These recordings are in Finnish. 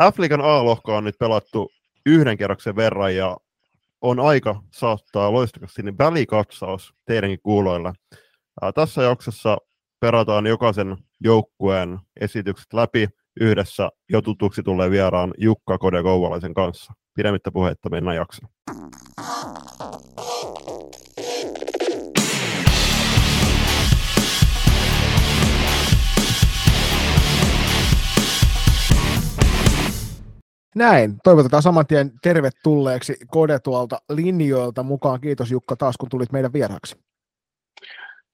F-liigan A-lohko on nyt pelattu yhden kerroksen verran ja on aika saattaa loistakas sinne välikatsaus teidänkin kuuloilla. Ää, tässä jaksossa perataan jokaisen joukkueen esitykset läpi yhdessä jo tutuksi tulee vieraan Jukka Kode Kouvalaisen kanssa. Pidemmittä puhetta mennään jaksoon. Näin. Toivotetaan saman tien tervetulleeksi Kode tuolta linjoilta mukaan. Kiitos Jukka taas, kun tulit meidän vieraaksi.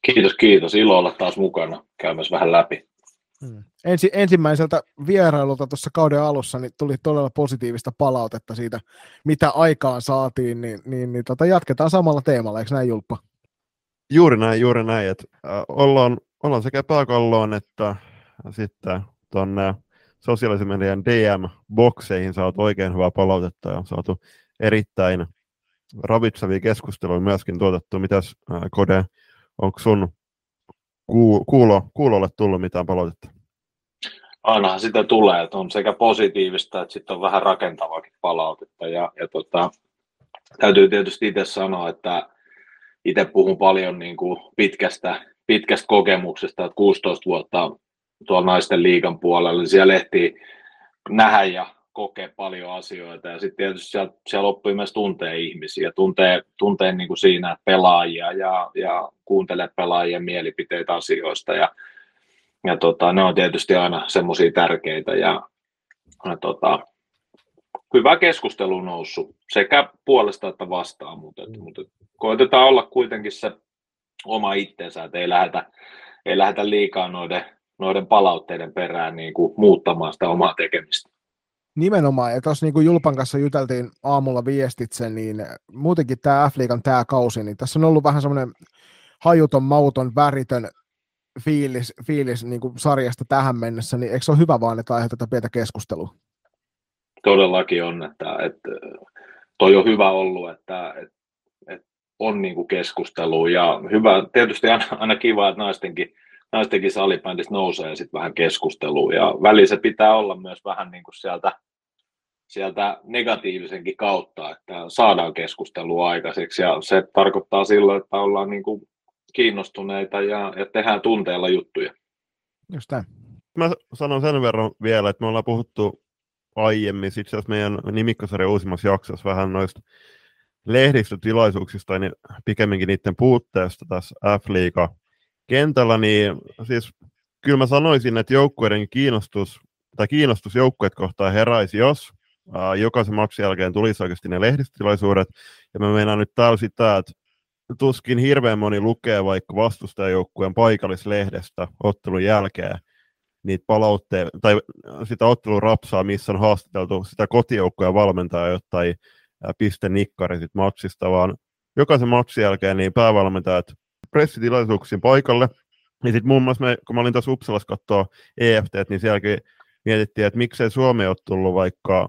Kiitos, kiitos. Ilo olla taas mukana käymässä vähän läpi. Hmm. Ensi, ensimmäiseltä vierailulta tuossa kauden alussa niin tuli todella positiivista palautetta siitä, mitä aikaan saatiin, niin, niin, niin tota, jatketaan samalla teemalla, eikö näin Julppa? Juuri näin, juuri näin. Että, äh, ollaan, ollaan sekä pääkalloon että sitten tuonne sosiaalisen median DM-bokseihin saatu oikein hyvää palautetta ja on saatu erittäin ravitsevia keskusteluja myöskin tuotettu. Mitäs Kode, onko sun kuulo, kuulolle tullut mitään palautetta? Ainahan sitä tulee, että on sekä positiivista että sitten on vähän rakentavaakin palautetta. Ja, ja tota, täytyy tietysti itse sanoa, että itse puhun paljon niin kuin pitkästä, pitkästä kokemuksesta, että 16 vuotta tuolla naisten liigan puolella, niin siellä ehtii nähdä ja kokea paljon asioita. Ja sitten tietysti siellä, siellä oppii myös tuntee ihmisiä, tuntee, tuntee niin kuin siinä pelaajia ja, ja kuuntelee pelaajien mielipiteitä asioista. Ja, ja tota, ne on tietysti aina semmoisia tärkeitä. Ja, ja tota, hyvä keskustelu noussut sekä puolesta että vastaan, mutta, mm. mutta koitetaan olla kuitenkin se oma itsensä, että ei lähdetä, ei lähdetä liikaa noiden noiden palautteiden perään niin kuin muuttamaan sitä omaa tekemistä. Nimenomaan, ja tuossa niin Julpan kanssa juteltiin aamulla viestitse, niin muutenkin tämä F-liigan tämä kausi, niin tässä on ollut vähän semmoinen hajuton, mauton, väritön fiilis, fiilis niin kuin sarjasta tähän mennessä, niin eikö se ole hyvä vaan, että aiheutetaan pientä keskustelua? Todellakin on, että, että toi on hyvä ollut, että, että, että on niin kuin keskustelu ja hyvä, tietysti aina, aina kiva, että naistenkin naistenkin salibändissä nousee sitten vähän keskusteluun ja välissä pitää olla myös vähän niin kuin sieltä, sieltä negatiivisenkin kautta, että saadaan keskustelua aikaiseksi ja se tarkoittaa silloin, että ollaan niin kuin kiinnostuneita ja, ja tehdään tunteella juttuja. Just tämän. Mä sanon sen verran vielä, että me ollaan puhuttu aiemmin, itse asiassa meidän nimikkosarjan uusimmassa jaksossa vähän noista lehdistötilaisuuksista, niin pikemminkin niiden puutteesta tässä F-liiga kentällä, niin siis kyllä mä sanoisin, että joukkueiden kiinnostus tai kiinnostus joukkueet kohtaan heräisi, jos ää, jokaisen maksun jälkeen tulisi oikeasti ne lehdistötilaisuudet. Ja mä meinaan nyt täällä sitä, että tuskin hirveän moni lukee vaikka vastustajajoukkueen paikallislehdestä ottelun jälkeen niitä palautteita, tai sitä ottelun rapsaa, missä on haastateltu sitä kotijoukkoja valmentajaa, ei piste nikkari sit matsista, vaan jokaisen matsin jälkeen niin päävalmentajat pressitilaisuuksiin paikalle. Ja sitten muun muassa, me, kun mä olin tuossa Uppsalassa katsoa EFT, niin sielläkin mietittiin, että miksei Suomi ole tullut vaikka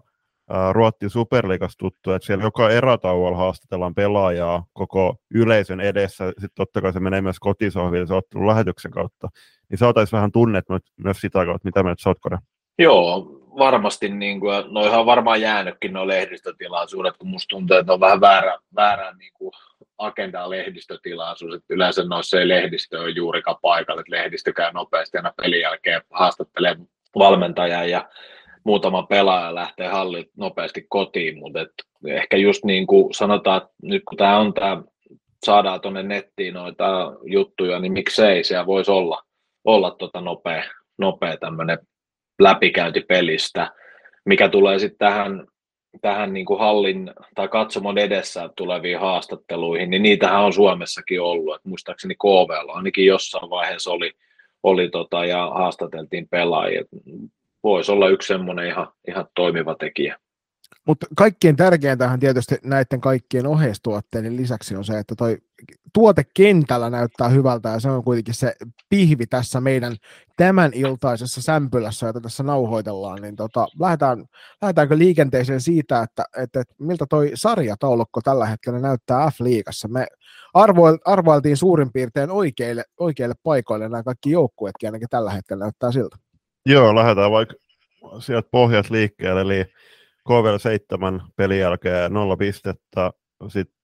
Ruotsin superliigas tuttu, että siellä joka erätauolla haastatellaan pelaajaa koko yleisön edessä, sitten totta kai se menee myös kotisohville se ottelun lähetyksen kautta, niin saataisiin vähän tunnet myös sitä kautta, mitä me nyt Joo, varmasti, niin kuin, noihan on varmaan jäänytkin nuo lehdistötilaisuudet, kun musta tuntuu, että on vähän väärä, väärä niin kuin agenda lehdistötilaisuus, että yleensä noissa ei lehdistö ole juurikaan paikalla, että lehdistö käy nopeasti aina pelin jälkeen haastattelee valmentajan ja muutama pelaaja lähtee hallit nopeasti kotiin, mutta ehkä just niin kuin sanotaan, että nyt kun tämä on tämä, saadaan tuonne nettiin noita juttuja, niin miksei siellä voisi olla, olla tota nopea, nopea tämmöinen läpikäynti pelistä, mikä tulee sitten tähän tähän niin kuin hallin tai katsomon edessä tuleviin haastatteluihin, niin niitähän on Suomessakin ollut. Et muistaakseni KVlla ainakin jossain vaiheessa oli, oli tota, ja haastateltiin pelaajia. Voisi olla yksi semmoinen ihan, ihan toimiva tekijä. Mutta kaikkien tärkeintähän tietysti näiden kaikkien oheistuotteiden lisäksi on se, että toi tuote kentällä näyttää hyvältä ja se on kuitenkin se pihvi tässä meidän tämän iltaisessa sämpylässä, jota tässä nauhoitellaan, niin tota, lähdetään, lähdetäänkö liikenteeseen siitä, että, että, että miltä toi sarjataulukko tällä hetkellä näyttää F-liigassa. Me arvoil, arvoiltiin suurin piirtein oikeille, oikeille paikoille nämä kaikki joukkueetkin ainakin tällä hetkellä näyttää siltä. Joo, lähdetään vaikka sieltä pohjat liikkeelle, eli KVL 7 pelin jälkeen nolla pistettä, sitten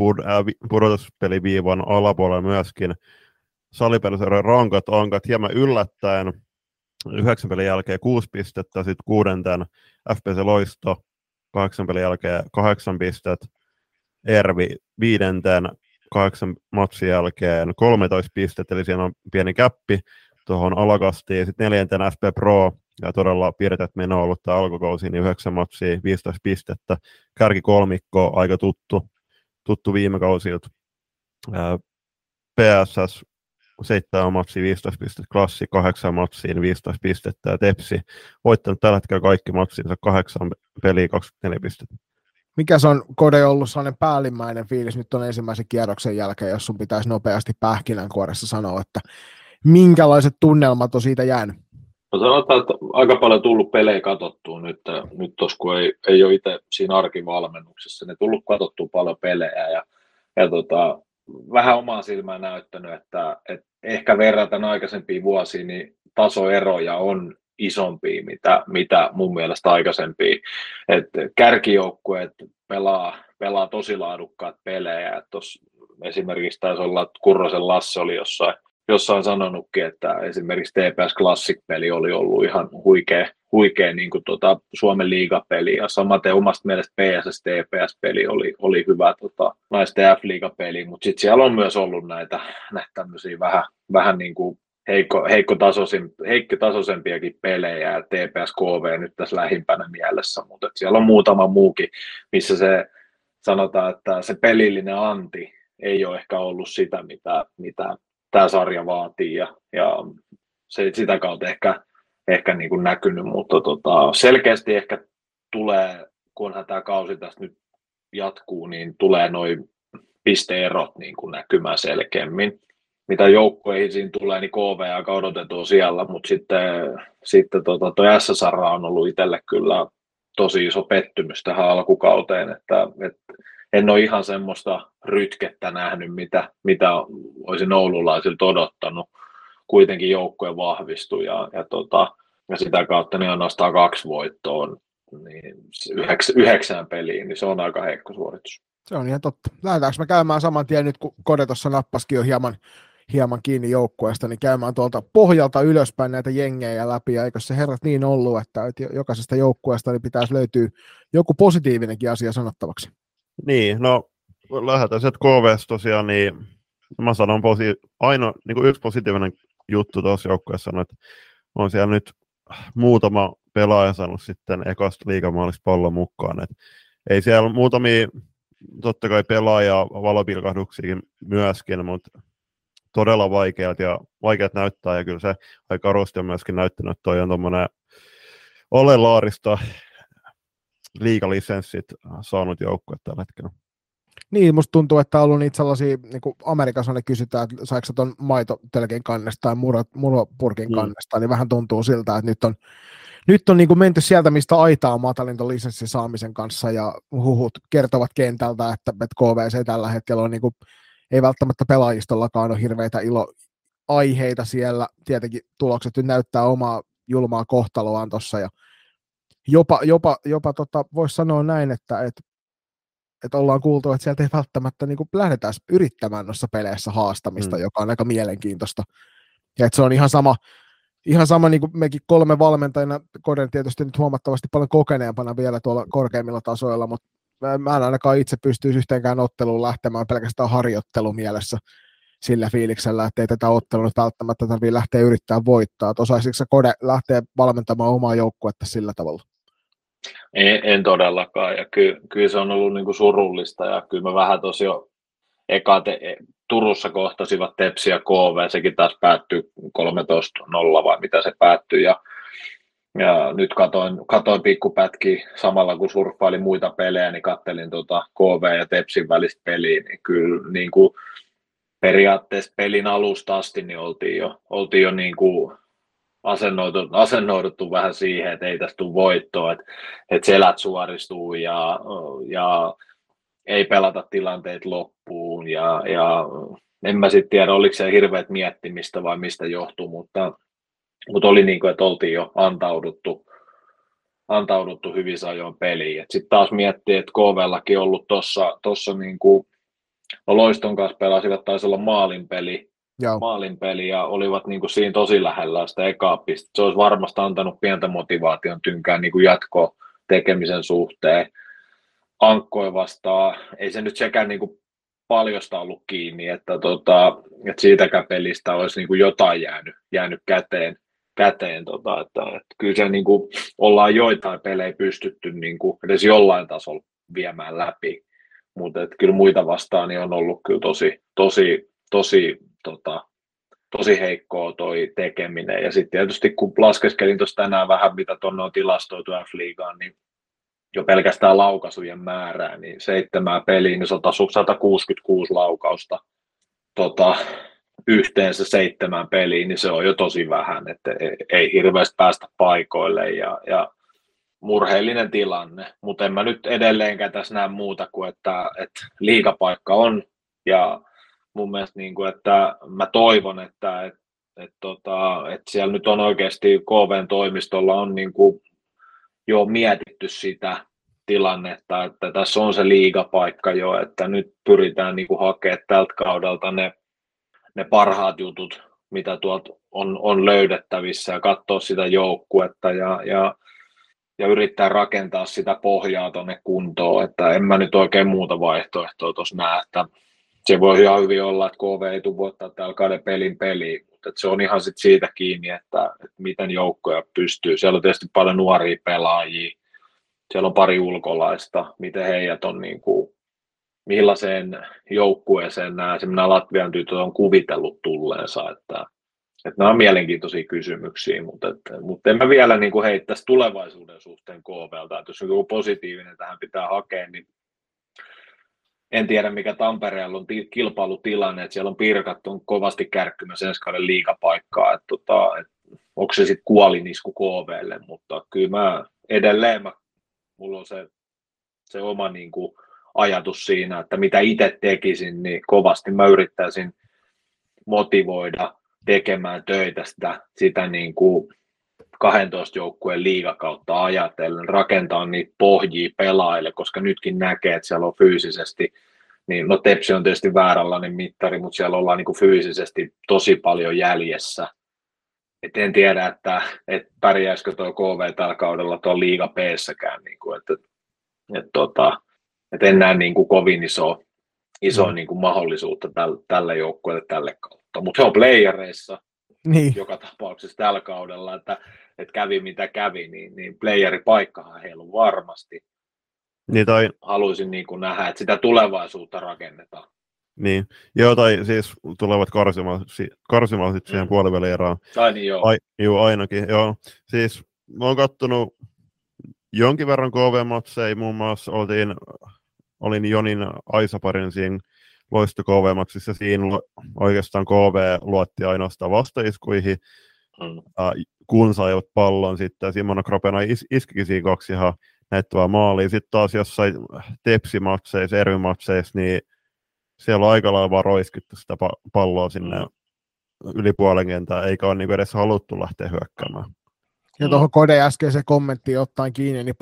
pud- äh, pudotuspeliviivan alapuolella myöskin. Salipeliseuraan rankat ankat hieman yllättäen, yhdeksän pelin jälkeen kuusi pistettä, sitten kuudenten. FPC Loisto, kahdeksan pelin jälkeen kahdeksan pistet, Ervi viidenten kahdeksan matsin jälkeen 13 pistettä, eli siinä on pieni käppi tuohon alakastiin. Sitten neljänten FP Pro, ja todella piirtet meno ollut tämä alkukausi, niin 9 matsia, 15 pistettä. Kärki kolmikko, aika tuttu, tuttu viime kausilta. PSS 7 matsia, 15 pistettä, Klassi 8 matsia, 15 pistettä ja Tepsi voittanut tällä hetkellä kaikki matsinsa 8 peliä, 24 pistettä. Mikä se on Kode ollut sellainen päällimmäinen fiilis nyt on ensimmäisen kierroksen jälkeen, jos sun pitäisi nopeasti pähkinänkuoressa sanoa, että minkälaiset tunnelmat on siitä jäänyt? No sanotaan, että aika paljon tullut pelejä katsottua nyt, nyt tos, kun ei, ei ole itse siinä arkivalmennuksessa, niin tullut katsottua paljon pelejä ja, ja tota, vähän omaa silmään näyttänyt, että, että ehkä verrataan aikaisempiin vuosiin, niin tasoeroja on isompi, mitä, mitä mun mielestä aikaisempiin. Et kärkijoukkueet pelaa, pelaa tosi laadukkaat pelejä. Et esimerkiksi taisi olla, että Kurrosen Lasse oli jossain, jossain sanonutkin, että esimerkiksi TPS Classic-peli oli ollut ihan huikea, huikea niin kuin tuota, Suomen liigapeli, ja samaten omasta mielestä PSS TPS-peli oli, oli hyvä tota, naisten F-liigapeli, mutta sitten siellä on myös ollut näitä, näitä tämmöisiä vähän, vähän niin kuin heikko, heikko, tasoisin, heikko tasoisempiakin pelejä ja TPS KV nyt tässä lähimpänä mielessä, mutta siellä on muutama muukin, missä se sanotaan, että se pelillinen anti ei ole ehkä ollut sitä, mitä, mitä tämä sarja vaatii ja, ja se sitä kautta ehkä, ehkä niin kuin näkynyt, mutta tota, selkeästi ehkä tulee, kunhan tämä kausi tästä nyt jatkuu, niin tulee noin pisteerot niin kuin näkymään selkeämmin. Mitä joukkoihin tulee, niin KV aika odotettu siellä, mutta sitten, sitten tota, toi SSR on ollut itselle kyllä tosi iso pettymys tähän alkukauteen, että, että en ole ihan semmoista rytkettä nähnyt, mitä, mitä olisin oululaisilta odottanut. Kuitenkin joukkue vahvistui ja, ja, tota, ja sitä kautta niin ainoastaan kaksi voittoa niin yhdeksä, yhdeksään peliin, niin se on aika heikko suoritus. Se on ihan totta. Lähdetäänkö me käymään saman tien nyt, kun Kode tuossa nappaskin jo hieman hieman kiinni joukkueesta, niin käymään tuolta pohjalta ylöspäin näitä jengejä läpi, ja eikö se herrat niin ollut, että, jokaisesta joukkueesta niin pitäisi löytyä joku positiivinenkin asia sanottavaksi? Niin, no lähdetään sieltä KVS tosiaan, niin mä sanon posi- ainoa, niin kuin yksi positiivinen juttu tuossa joukkueessa on, että on siellä nyt muutama pelaaja saanut sitten ekasta liikamaalista pallon mukaan. Et ei siellä muutamia, totta kai pelaaja valopilkahduksiakin myöskin, mutta todella vaikeat ja vaikeat näyttää, ja kyllä se aika karusti on myöskin näyttänyt, että toi on tuommoinen Ole Laarista liikalisenssit saanut joukkue tällä hetkellä. Niin, musta tuntuu, että on ollut niitä sellaisia, niin kuin Amerikassa ne kysytään, että saiko tuon maitotelkin kannesta tai muropurkin mm. kannesta, niin vähän tuntuu siltä, että nyt on, nyt on niin kuin menty sieltä, mistä aitaa matalin lisenssin saamisen kanssa, ja huhut kertovat kentältä, että, että KVC tällä hetkellä on niin kuin ei välttämättä pelaajistollakaan ole hirveitä ilo, aiheita siellä. Tietenkin tulokset nyt näyttää omaa julmaa kohtaloaan tuossa ja jopa, jopa, jopa tota, voisi sanoa näin, että et, et ollaan kuultu, että sieltä ei välttämättä niin lähdetään yrittämään noissa peleissä haastamista, mm. joka on aika mielenkiintoista. Ja että se on ihan sama, ihan sama niin kuin mekin kolme valmentajana, Koden tietysti nyt huomattavasti paljon kokeneempana vielä tuolla korkeimmilla tasoilla, mutta mä en ainakaan itse pystyisi yhteenkään otteluun lähtemään pelkästään harjoittelumielessä sillä fiiliksellä, että ei tätä ottelua nyt välttämättä tarvitse lähteä yrittää voittaa. Että osaisitko Kode lähteä valmentamaan omaa joukkuetta sillä tavalla? En, en todellakaan, ja ky, kyllä se on ollut niin kuin surullista, ja kyllä mä vähän tosiaan eka te, Turussa kohtasivat Tepsi ja KV, sekin taas päättyi 13-0 vai mitä se päättyi, ja ja nyt katoin, katoin pikkupätki samalla kun surffailin muita pelejä, niin kattelin tuota KV ja Tepsin välistä peliä, niin kyllä niin kuin periaatteessa pelin alusta asti niin oltiin jo, oltiin jo niin kuin asennoiduttu, asennoiduttu vähän siihen, että ei tästä tule voittoa, että, että selät suoristuu ja, ja ei pelata tilanteet loppuun ja, ja en mä sitten tiedä, oliko se hirveät miettimistä vai mistä johtuu, mutta mutta oli niin kuin, että oltiin jo antauduttu, antauduttu hyvin ajoin peliin. Sitten taas miettii, että KVllakin ollut tuossa tossa niinku, no Loiston kanssa pelasivat, taisi olla maalinpeli, Joo. maalinpeli ja olivat niin kuin siinä tosi lähellä sitä ekaa pistettä. Se olisi varmasti antanut pientä motivaation tynkään niin kuin jatko tekemisen suhteen. Ankkoi vastaan, ei se nyt sekään niin kuin paljosta ollut kiinni, että, tota, että siitäkään pelistä olisi niin kuin jotain jäänyt, jäänyt käteen, käteen tota, että, että kyllä se niin kuin, ollaan joitain pelejä pystytty niin kuin, edes jollain tasolla viemään läpi, mutta kyllä muita vastaan niin on ollut kyllä tosi, tosi, tosi tota, tosi heikkoa toi tekeminen. Ja sitten tietysti kun laskeskelin tuossa tänään vähän, mitä tuonne on tilastoitu F-liigaan, niin jo pelkästään laukaisujen määrää, niin seitsemää peliä, niin 166 laukausta tota, yhteensä seitsemän peliin, niin se on jo tosi vähän, että ei hirveästi päästä paikoille ja, ja murheellinen tilanne, mutta en mä nyt edelleenkään tässä näe muuta kuin, että, että liikapaikka on ja mun mielestä, niin kuin, että mä toivon, että, että, että, tota, että siellä nyt on oikeasti KVn toimistolla on niin kuin jo mietitty sitä tilannetta, että tässä on se liigapaikka jo, että nyt pyritään niin kuin hakemaan tältä kaudelta ne, ne parhaat jutut, mitä tuolta on, on löydettävissä ja katsoa sitä joukkuetta ja, ja, ja yrittää rakentaa sitä pohjaa tuonne kuntoon, että en mä nyt oikein muuta vaihtoehtoa tuossa näe, että se voi ihan hyvin olla, että KV ei tule voittaa täällä kahden pelin peliin, mutta se on ihan sit siitä kiinni, että, että miten joukkoja pystyy. Siellä on tietysti paljon nuoria pelaajia, siellä on pari ulkolaista, miten heidät on niin kuin, millaiseen joukkueeseen nämä Latvian tytöt on kuvitellut tulleensa, että, että nämä on mielenkiintoisia kysymyksiä, mutta, että, mutta en mä vielä niin kuin heittäisi tulevaisuuden suhteen KVlta, että jos joku positiivinen tähän pitää hakea, niin en tiedä mikä Tampereella on kilpailutilanne, että siellä on pirkattu kovasti kärkkymässä ensi kauden liikapaikkaa, että, tota, että onko se sitten kuolinisku KVlle, mutta kyllä mä edelleen, mä, mulla on se, se oma niin kuin, ajatus siinä, että mitä itse tekisin, niin kovasti mä yrittäisin motivoida tekemään töitä sitä, sitä niin kuin 12 joukkueen liigakautta ajatellen, rakentaa niitä pohjia pelaajille, koska nytkin näkee, että siellä on fyysisesti, niin no Tepsi on tietysti vääränlainen mittari, mutta siellä ollaan niin kuin fyysisesti tosi paljon jäljessä. Et en tiedä, että, että pärjäisikö tuo KV tällä kaudella tuon liiga p niin kuin, että, että, tota, että en näe niin kuin kovin iso, iso mm. niin kuin mahdollisuutta tälle, tälle joukkueelle tälle kautta. Mutta he on playereissa, niin. joka tapauksessa tällä kaudella, että, että kävi mitä kävi, niin, niin playeripaikkahan heillä on varmasti. Niin toi... Haluaisin niin kuin nähdä, että sitä tulevaisuutta rakennetaan. Niin, joo, tai siis tulevat karsimaan sitten siihen mm. puolivälierään. Tai niin, joo. Ai, joo, ainakin, joo. Siis mä oon kattonut jonkin verran KV-matseja, muun muassa oltiin, olin Jonin Aisaparin siinä loisto KV-matsissa, siinä oikeastaan KV luotti ainoastaan vastaiskuihin, mm. kun saivat pallon sitten, Simona Kropena is- iskikin siinä kaksi ihan näyttävää maalia. Sitten taas jossain tepsimatseissa, eri matseissa, niin siellä on aika lailla vaan roiskittu sitä palloa sinne mm. yli puolen kentää, eikä ole niinku edes haluttu lähteä hyökkäämään. Ja tuohon Kode äskeiseen kommenttiin ottaen kiinni, niin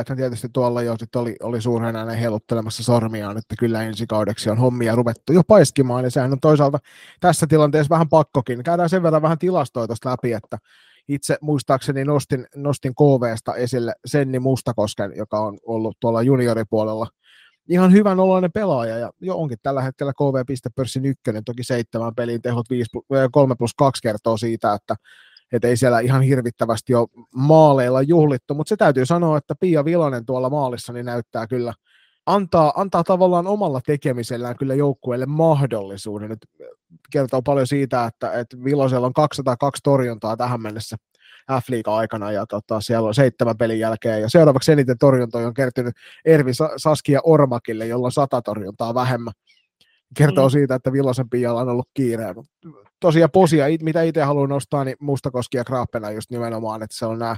että tietysti tuolla jo oli, oli suurena heiluttelemassa sormiaan, että kyllä ensi kaudeksi on hommia ruvettu jo paiskimaan, ja sehän on toisaalta tässä tilanteessa vähän pakkokin. Käydään sen verran vähän tilastoja tuosta läpi, että itse muistaakseni nostin, nostin KVsta esille Senni Mustakosken, joka on ollut tuolla junioripuolella ihan hyvän oloinen pelaaja, ja jo onkin tällä hetkellä KV-pistepörssin ykkönen, toki seitsemän peliin tehot 5, 3 plus 2 kertoo siitä, että että ei siellä ihan hirvittävästi ole maaleilla juhlittu, mutta se täytyy sanoa, että Pia Vilonen tuolla maalissa niin näyttää kyllä, antaa, antaa tavallaan omalla tekemisellään kyllä joukkueelle mahdollisuuden. Nyt kertoo paljon siitä, että, että Vilosella on 202 torjuntaa tähän mennessä f aikana ja tota, siellä on seitsemän pelin jälkeen ja seuraavaksi eniten torjuntoja on kertynyt Ervi Saskia Ormakille, jolla on sata torjuntaa vähemmän kertoo mm. siitä, että Vilosen Pialla on ollut kiire. Tosiaan posia, mitä itse haluan nostaa, niin Mustakoski ja Krappena just nimenomaan, että se on nämä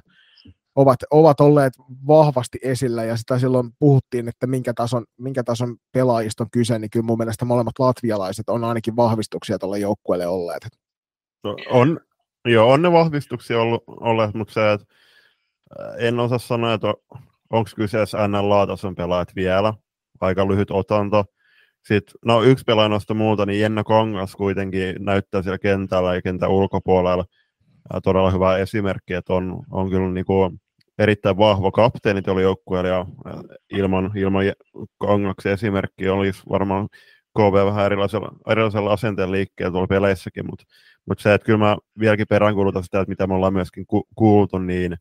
ovat, ovat olleet vahvasti esillä ja sitä silloin puhuttiin, että minkä tason, minkä tason pelaajista on kyse, niin kyllä mun mielestä molemmat latvialaiset on ainakin vahvistuksia tuolle joukkueelle olleet. No, on, joo, on ne vahvistuksia ollut, olleet, mutta se, että en osaa sanoa, että onko kyseessä NLA-tason pelaajat vielä, aika lyhyt otanto. Sitten, no yksi pelaaja noista muuta, niin Jenna Kongas kuitenkin näyttää siellä kentällä ja kentän ulkopuolella. Ja todella hyvä esimerkki, että on, on kyllä niin kuin erittäin vahva kapteeni tuolla joukkueella ja ilman, ilman Kongaksen esimerkki olisi varmaan KV vähän erilaisella, erilaisella asenteen liikkeellä tuolla peleissäkin, mutta mut se, että kyllä mä vieläkin peräänkuulutan sitä, että mitä me ollaan myöskin ku, kuultu, niin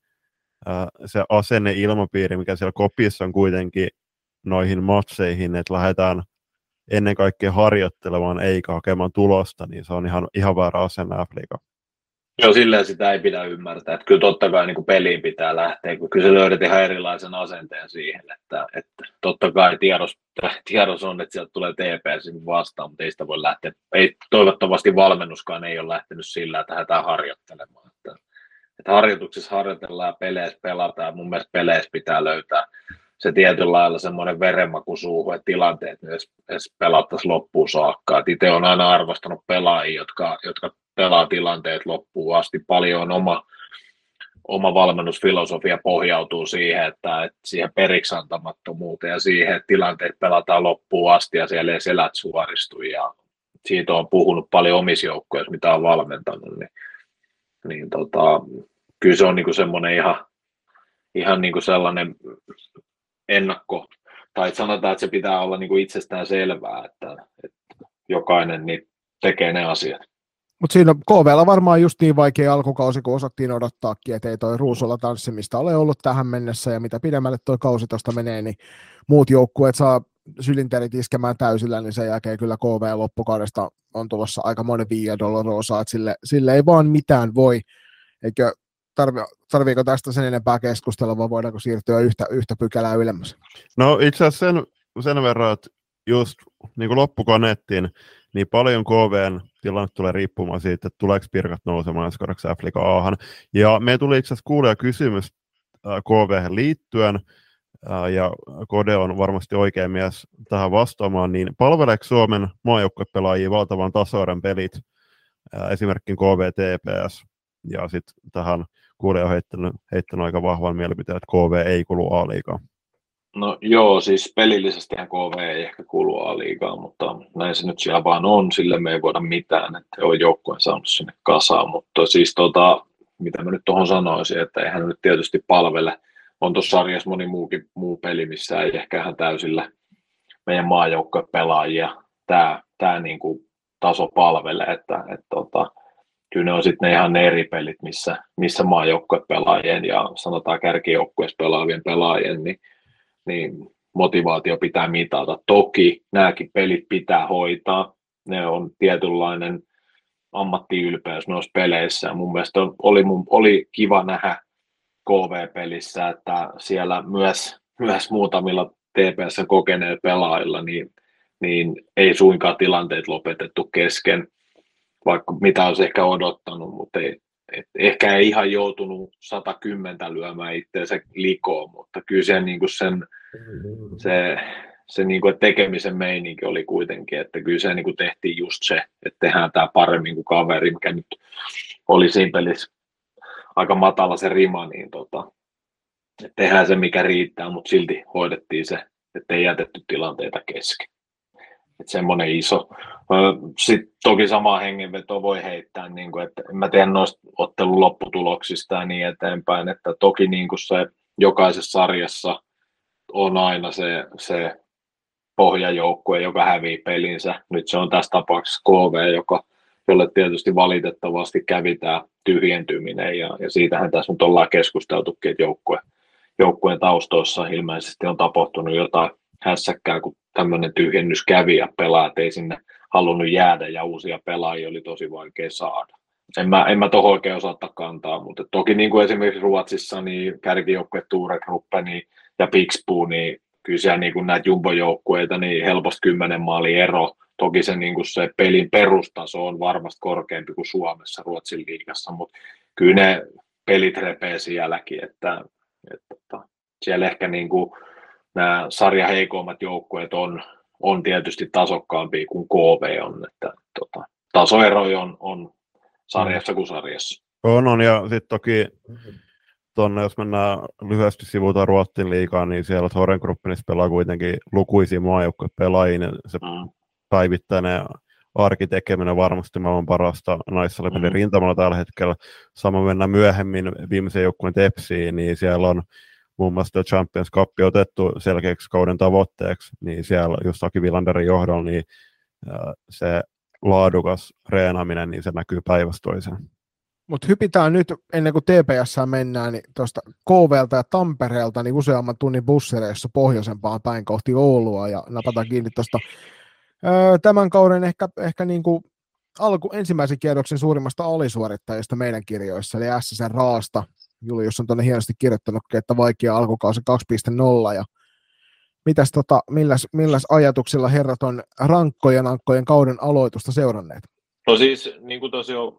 ää, se asenne ilmapiiri, mikä siellä kopissa on kuitenkin noihin matseihin, että lähdetään ennen kaikkea harjoittelemaan eikä hakemaan tulosta, niin se on ihan, ihan väärä asenne Afrika. Joo, silleen sitä ei pidä ymmärtää. Että kyllä totta kai niin kuin peliin pitää lähteä, kun kyllä löydät ihan erilaisen asenteen siihen, että, että totta kai tiedos, tiedos on, että sieltä tulee TPS vastaan, mutta ei sitä voi lähteä. Ei, toivottavasti valmennuskaan ei ole lähtenyt sillä, että lähdetään harjoittelemaan. Että, että harjoituksissa harjoitellaan peleissä pelataan. Mun mielestä peleissä pitää löytää se tietyllä lailla semmoinen verenmaku suuhun, että tilanteet myös pelattaisiin loppuun saakka. itse on aina arvostanut pelaajia, jotka, jotka pelaa tilanteet loppuun asti. Paljon on oma, oma valmennusfilosofia pohjautuu siihen, että, että siihen periksantamattomuuteen ja siihen, että tilanteet pelataan loppuun asti ja siellä ei selät suoristu. Ja siitä on puhunut paljon omissa mitä on valmentanut. Niin, niin tota, kyllä se on niin semmoinen ihan, ihan niin kuin sellainen ennakko, tai sanotaan, että se pitää olla niin kuin itsestään selvää, että, että jokainen niin tekee ne asiat. Mutta siinä KVlla varmaan just niin vaikea alkukausi, kun osattiin odottaakin, että ei toi ruusulla tanssimista ole ollut tähän mennessä, ja mitä pidemmälle toi kausi tuosta menee, niin muut joukkueet saa sylinterit iskemään täysillä, niin sen jälkeen kyllä KV loppukaudesta on tulossa aika monen Via Dolorosa, että sille, sille ei vaan mitään voi, eikö tarvi, tarviiko tästä sen enempää keskustella, vai voidaanko siirtyä yhtä, yhtä pykälää ylemmäs? No itse asiassa sen, sen verran, että just niin kuin loppukaneettiin, niin paljon KVn tilanne tulee riippumaan siitä, että tuleeko pirkat nousemaan ensi kaudeksi f Aahan. Ja me tuli itse asiassa kuulia kysymys KV liittyen, ja Kode on varmasti oikea mies tähän vastaamaan, niin palveleeko Suomen maajoukkuepelaajia valtavan tasoiden pelit, esimerkiksi KV TPS, ja sitten tähän kuulija on heittänyt, heittänyt aika vahvan mielipiteen, että KV ei kuulu A-liigaan. No joo, siis pelillisesti KV ei ehkä kuulu A-liigaan, mutta näin se nyt siellä vaan on, sille me ei voida mitään, että on joukkueen saanut sinne kasaan, mutta siis tota, mitä mä nyt tuohon sanoisin, että eihän nyt tietysti palvele, on tuossa sarjassa moni muukin muu peli, missä ei ehkä ihan täysillä meidän maajoukkojen pelaajia tämä, tämä niin kuin taso palvelee, että, että tota, kyllä ne on sitten ne ihan ne eri pelit, missä, missä maajoukkojen pelaajien ja sanotaan kärkijoukkueessa pelaavien pelaajien, niin niin motivaatio pitää mitata. Toki nämäkin pelit pitää hoitaa. Ne on tietynlainen ammattiylpeys noissa peleissä. Ja mun mielestä on, oli, mun, oli kiva nähdä KV-pelissä, että siellä myös, myös muutamilla TPS kokeneilla pelaajilla niin, niin ei suinkaan tilanteet lopetettu kesken, vaikka mitä olisi ehkä odottanut, mutta ei, et ehkä ei ihan joutunut 110 lyömään itseensä likoon, mutta kyllä se, niin kuin sen, se, se niin kuin tekemisen meininki oli kuitenkin, että kyllä se niin kuin tehtiin just se, että tehdään tämä paremmin kuin kaveri, mikä nyt oli siinä pelissä aika matala se rima, niin tota, tehdään se mikä riittää, mutta silti hoidettiin se, että ei jätetty tilanteita kesken. Että semmoinen iso. Sitten toki samaa hengenvetoa voi heittää, niin kuin, että en mä tiedä noista ottelun lopputuloksista ja niin eteenpäin, että toki niin kuin se jokaisessa sarjassa on aina se, se pohjajoukkue, joka hävii pelinsä. Nyt se on tässä tapauksessa KV, joka, jolle tietysti valitettavasti kävi tämä tyhjentyminen ja, ja siitähän tässä nyt ollaan keskusteltukin, että joukkue, joukkueen taustoissa ilmeisesti on tapahtunut jotain hässäkkää, kun tämmöinen tyhjennys kävi ja pelaajat ei sinne halunnut jäädä ja uusia pelaajia oli tosi vaikea saada. En mä, en mä tuohon oikein osaa kantaa, mutta toki niin kuin esimerkiksi Ruotsissa niin kärkijoukkue Ture Gruppe niin, ja Pixbu, niin kyllä siellä niin kuin näitä jumbojoukkueita, niin helposti kymmenen maali ero. Toki se, niin kuin se pelin perustaso on varmasti korkeampi kuin Suomessa Ruotsin liigassa, mutta kyllä ne pelit repee sielläkin, että, että, että tota, siellä ehkä niin kuin nämä sarja heikoimmat joukkueet on, on tietysti tasokkaampia kuin KV on, että tota, tasoero on, on sarjassa kuin sarjassa. On, on ja sitten toki tuonne, jos mennään lyhyesti sivuuta Ruotsin liikaa, niin siellä Thorengruppenissa pelaa kuitenkin lukuisia pelaajia, niin se mm. päivittäinen arkitekeminen varmasti maailman parasta naissalipelin mm. rintamalla tällä hetkellä. Sama mennään myöhemmin viimeisen joukkueen Tepsiin, niin siellä on muun muassa Champions Cup otettu selkeäksi kauden tavoitteeksi, niin siellä just Aki Villanderin johdolla, niin se laadukas reenaaminen, niin se näkyy päivästä toiseen. Mutta hypitään nyt, ennen kuin TPS mennään, niin tuosta KVlta ja Tampereelta niin useamman tunnin bussireissa pohjoisempaan päin kohti Oulua, ja napataan kiinni tuosta tämän kauden ehkä, ehkä niin kuin alku, ensimmäisen kierroksen suurimmasta alisuorittajista meidän kirjoissa, eli SSN Raasta. Julius on tuonne hienosti kirjoittanut, että vaikea alkukausi 2.0, ja mitäs tota, milläs, milläs ajatuksilla herrat on rankkojen ankkojen kauden aloitusta seuranneet? No siis, niin kuin tosiaan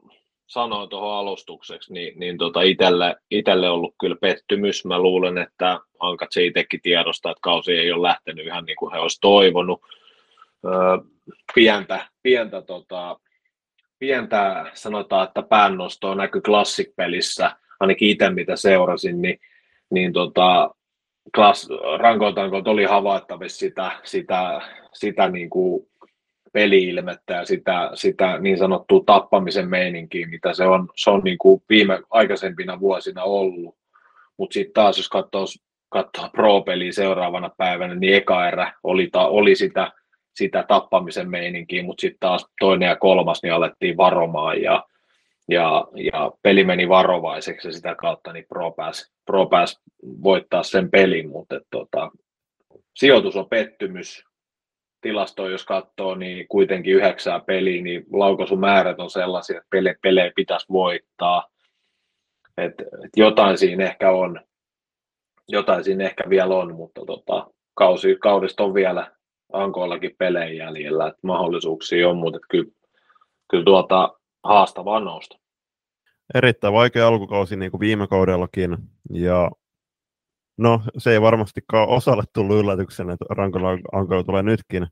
sanoin tuohon alustukseksi, niin, niin tota itelle, itelle ollut kyllä pettymys. Mä luulen, että Ankat se itsekin tiedostaa, että kausi ei ole lähtenyt ihan niin kuin he olisi toivonut. Öö, pientä, pientä, tota, pientä, sanotaan, että päännostoa näkyy Classic-pelissä, ainakin itse mitä seurasin, niin, niin tota, klass, rankoiltaanko oli havaittavissa sitä, sitä, sitä niin kuin peli-ilmettä ja sitä, sitä niin sanottua tappamisen meininkiä, mitä se on, se on niin kuin viime aikaisempina vuosina ollut. Mutta sitten taas, jos katsoo, katsoo pro-peliä seuraavana päivänä, niin eka erä oli, ta, oli sitä, sitä tappamisen meininkiä, mutta sitten taas toinen ja kolmas niin alettiin varomaan ja, ja, ja peli meni varovaiseksi ja sitä kautta niin Pro pääsi, Pro pääsi voittaa sen pelin, mutta tota, sijoitus on pettymys, tilastoa, jos katsoo, niin kuitenkin yhdeksää peliä, niin laukaisumäärät on sellaisia, että pele, pelejä pitäisi voittaa. Et, et jotain siinä ehkä on, jotain siinä ehkä vielä on, mutta tota, kausi, kaudesta on vielä Ankoillakin pelejä jäljellä, että mahdollisuuksia on, mutta kyllä, kyllä tuota, haastavaa nousta. Erittäin vaikea alkukausi niin kuin viime kaudellakin, ja No, se ei varmastikaan osalle tullut yllätyksen, että Rankola Ankola tulee nytkin,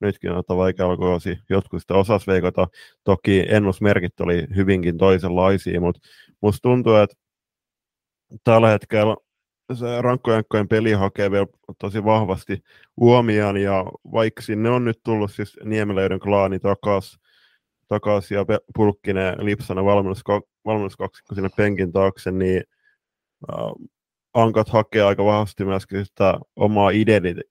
nytkin ottaa vaikea alkuosi. Jotkut sitä osas veikata. Toki ennusmerkit oli hyvinkin toisenlaisia, mutta musta tuntuu, että tällä hetkellä se rankkojankkojen peli hakee vielä tosi vahvasti huomioon, ja vaikka sinne on nyt tullut siis Niemelöiden klaani takas, takas ja Pulkkinen Lipsanen valmennus, valmennuskaksikko sinne penkin taakse, niin Ankat hakee aika vahvasti myöskin sitä omaa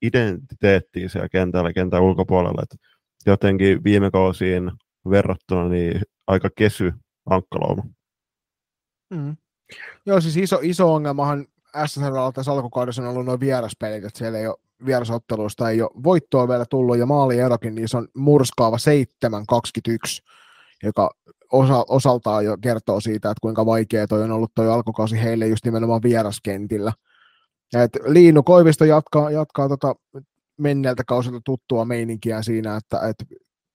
identiteettiä siellä kentällä, kentän ulkopuolella. Et jotenkin viime kausiin verrattuna niin aika kesy ankkalauma. Mm. Joo, siis iso, iso ongelmahan SSRlla tässä alkukaudessa on ollut noin vieraspelit, että siellä ei ole vierasotteluista ei ole voittoa vielä tullut ja maalierokin, niin se on murskaava 7-21, joka osa, osaltaan jo kertoo siitä, että kuinka vaikea toi on ollut toi alkukausi heille just nimenomaan vieraskentillä. Et Liinu Koivisto jatkaa, jatkaa tota menneeltä kausilta tuttua meininkiä siinä, että, että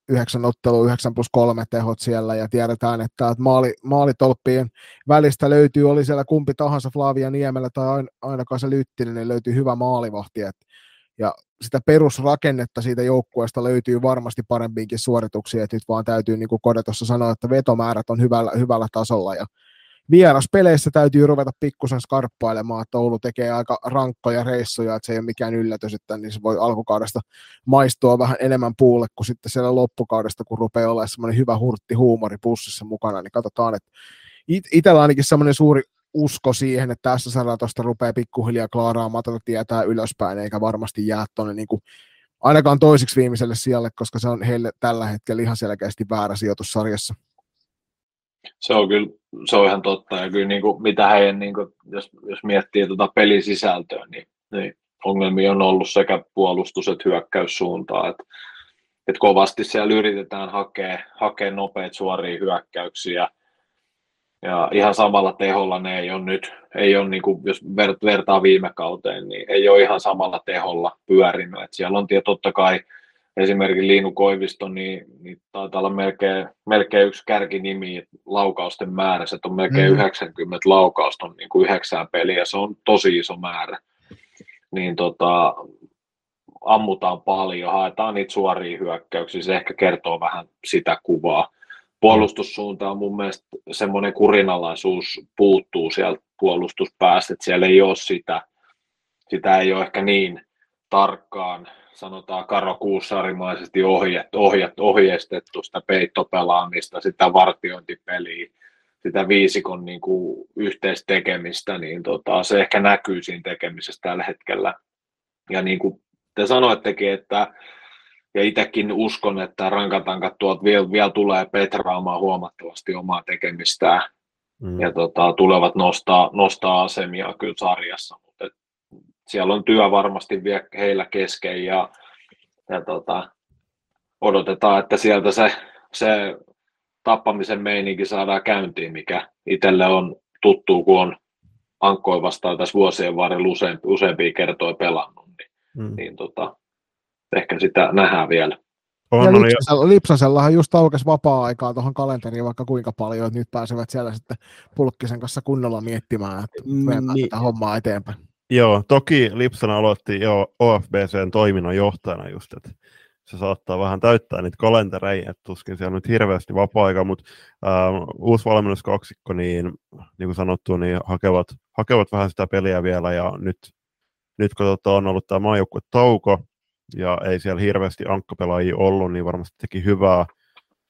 yhdeksän ottelu, yhdeksän plus kolme tehot siellä, ja tiedetään, että, että maali, maalitolppien välistä löytyy, oli siellä kumpi tahansa Flavia Niemellä tai ainakaan se Lyttinen, niin löytyy hyvä maalivahti, että ja sitä perusrakennetta siitä joukkueesta löytyy varmasti parempiinkin suorituksia, että nyt vaan täytyy niin kuin Kodetossa sanoa, että vetomäärät on hyvällä, hyvällä tasolla. Ja vieraspeleissä täytyy ruveta pikkusen skarppailemaan, että Oulu tekee aika rankkoja reissuja, että se ei ole mikään yllätys, että niin se voi alkukaudesta maistua vähän enemmän puulle kuin sitten siellä loppukaudesta, kun rupeaa olemaan semmoinen hyvä hurtti huumori pussissa mukana, niin katsotaan, että it- itsellä ainakin semmoinen suuri usko siihen, että tässä sarjalla tuosta rupeaa pikkuhiljaa klaaraamaan tätä tietää ylöspäin, eikä varmasti jää tuonne niin ainakaan toisiksi viimeiselle sijalle, koska se on heille tällä hetkellä ihan selkeästi väärä sijoitus sarjassa. Se on kyllä, se on ihan totta, ja kyllä niin kuin, mitä heidän, niin kuin, jos, jos miettii tuota pelin sisältöä, niin, niin ongelmia on ollut sekä puolustus- että hyökkäyssuuntaa, että, että kovasti siellä yritetään hakea, hakea nopeita suoria hyökkäyksiä, ja ihan samalla teholla ne ei ole nyt, ei ole niin kuin, jos vertaa viime kauteen, niin ei ole ihan samalla teholla pyörinyt. Et siellä on totta kai esimerkiksi Liinu Koivisto, niin, niin taitaa olla melkein, melkein yksi kärkinimi laukausten määrässä, että on melkein mm. 90 laukausta on niin kuin yhdeksään peliä, se on tosi iso määrä. Niin tota, ammutaan paljon, haetaan niitä suoria hyökkäyksiä, se ehkä kertoo vähän sitä kuvaa puolustussuunta on mun mielestä semmoinen kurinalaisuus puuttuu sieltä puolustuspäästä, että siellä ei ole sitä, sitä ei ole ehkä niin tarkkaan, sanotaan Karo Kuussarimaisesti ohjat, ohjat, ohjeistettu sitä peittopelaamista, sitä vartiointipeliä, sitä viisikon niin kuin yhteistekemistä, niin tota, se ehkä näkyy siinä tekemisessä tällä hetkellä. Ja niin kuin te sanoittekin, että ja itsekin uskon, että rankatankat tuot vielä, vielä tulee petraamaan huomattavasti omaa tekemistään mm. ja tota, tulevat nostaa, nostaa asemia kyllä sarjassa, mutta siellä on työ varmasti vielä heillä kesken ja, ja tota, odotetaan, että sieltä se, se tappamisen meininki saadaan käyntiin, mikä itselle on tuttu, kun on ankkoi vastaan tässä vuosien varrella useampi, useampia kertoja pelannut, niin, mm. niin tota, ehkä sitä nähdään vielä. On, ja Lipsasella, Lipsasellahan just aukesi vapaa-aikaa tuohon kalenteriin vaikka kuinka paljon, että nyt pääsevät siellä sitten Pulkkisen kanssa kunnolla miettimään, että mm, niin. tätä hommaa eteenpäin. Joo, toki Lipsan aloitti jo OFBCn toiminnan johtajana just, että se saattaa vähän täyttää niitä kalentereja, että tuskin siellä on nyt hirveästi vapaa-aika, mutta äh, uusi valmennuskaksikko, niin, niin kuin sanottu, niin hakevat, hakevat vähän sitä peliä vielä, ja nyt, nyt kun tota, on ollut tämä maajoukkue tauko, ja ei siellä hirveästi ankkapelaajia ollut, niin varmasti teki hyvää,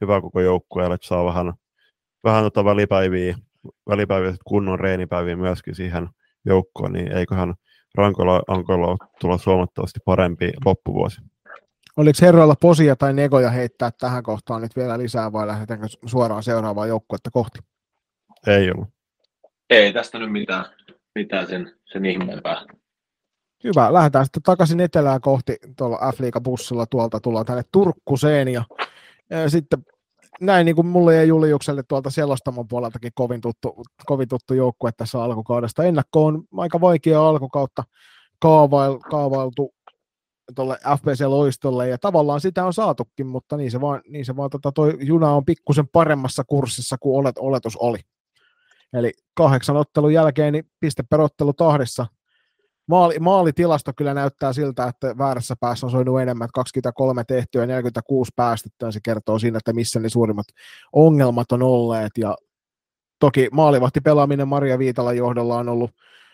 hyvää koko joukkueelle, että saa vähän, vähän tota välipäiviä, välipäiviä kunnon reenipäiviä myöskin siihen joukkoon, niin eiköhän rankoilla ankoilla tulla huomattavasti parempi loppuvuosi. Oliko herroilla posia tai negoja heittää tähän kohtaan nyt vielä lisää vai lähdetäänkö suoraan seuraavaan joukkuetta kohti? Ei ollut. Ei tästä nyt mitään, mitään sen, sen ihmeempää. Hyvä, lähdetään sitten takaisin etelään kohti tuolla f bussilla tuolta tullaan tänne Turkkuseen ja, ja sitten näin niin kuin mulle ja Juliukselle tuolta selostamon puoleltakin kovin tuttu, kovin tuttu joukkue tässä alkukaudesta. Ennakko on aika vaikea alkukautta kaavail, kaavailtu tuolle FPC-loistolle, ja tavallaan sitä on saatukin, mutta niin se vaan, niin se vaan tota, toi juna on pikkusen paremmassa kurssissa kuin olet, oletus oli. Eli kahdeksan ottelun jälkeen niin piste perottelu tahdissa maali, maalitilasto kyllä näyttää siltä, että väärässä päässä on soinut enemmän, että 23 tehtyä ja 46 päästettyä, se kertoo siinä, että missä ne suurimmat ongelmat on olleet, ja toki maalivahti pelaaminen Maria Viitalan johdolla on ollut,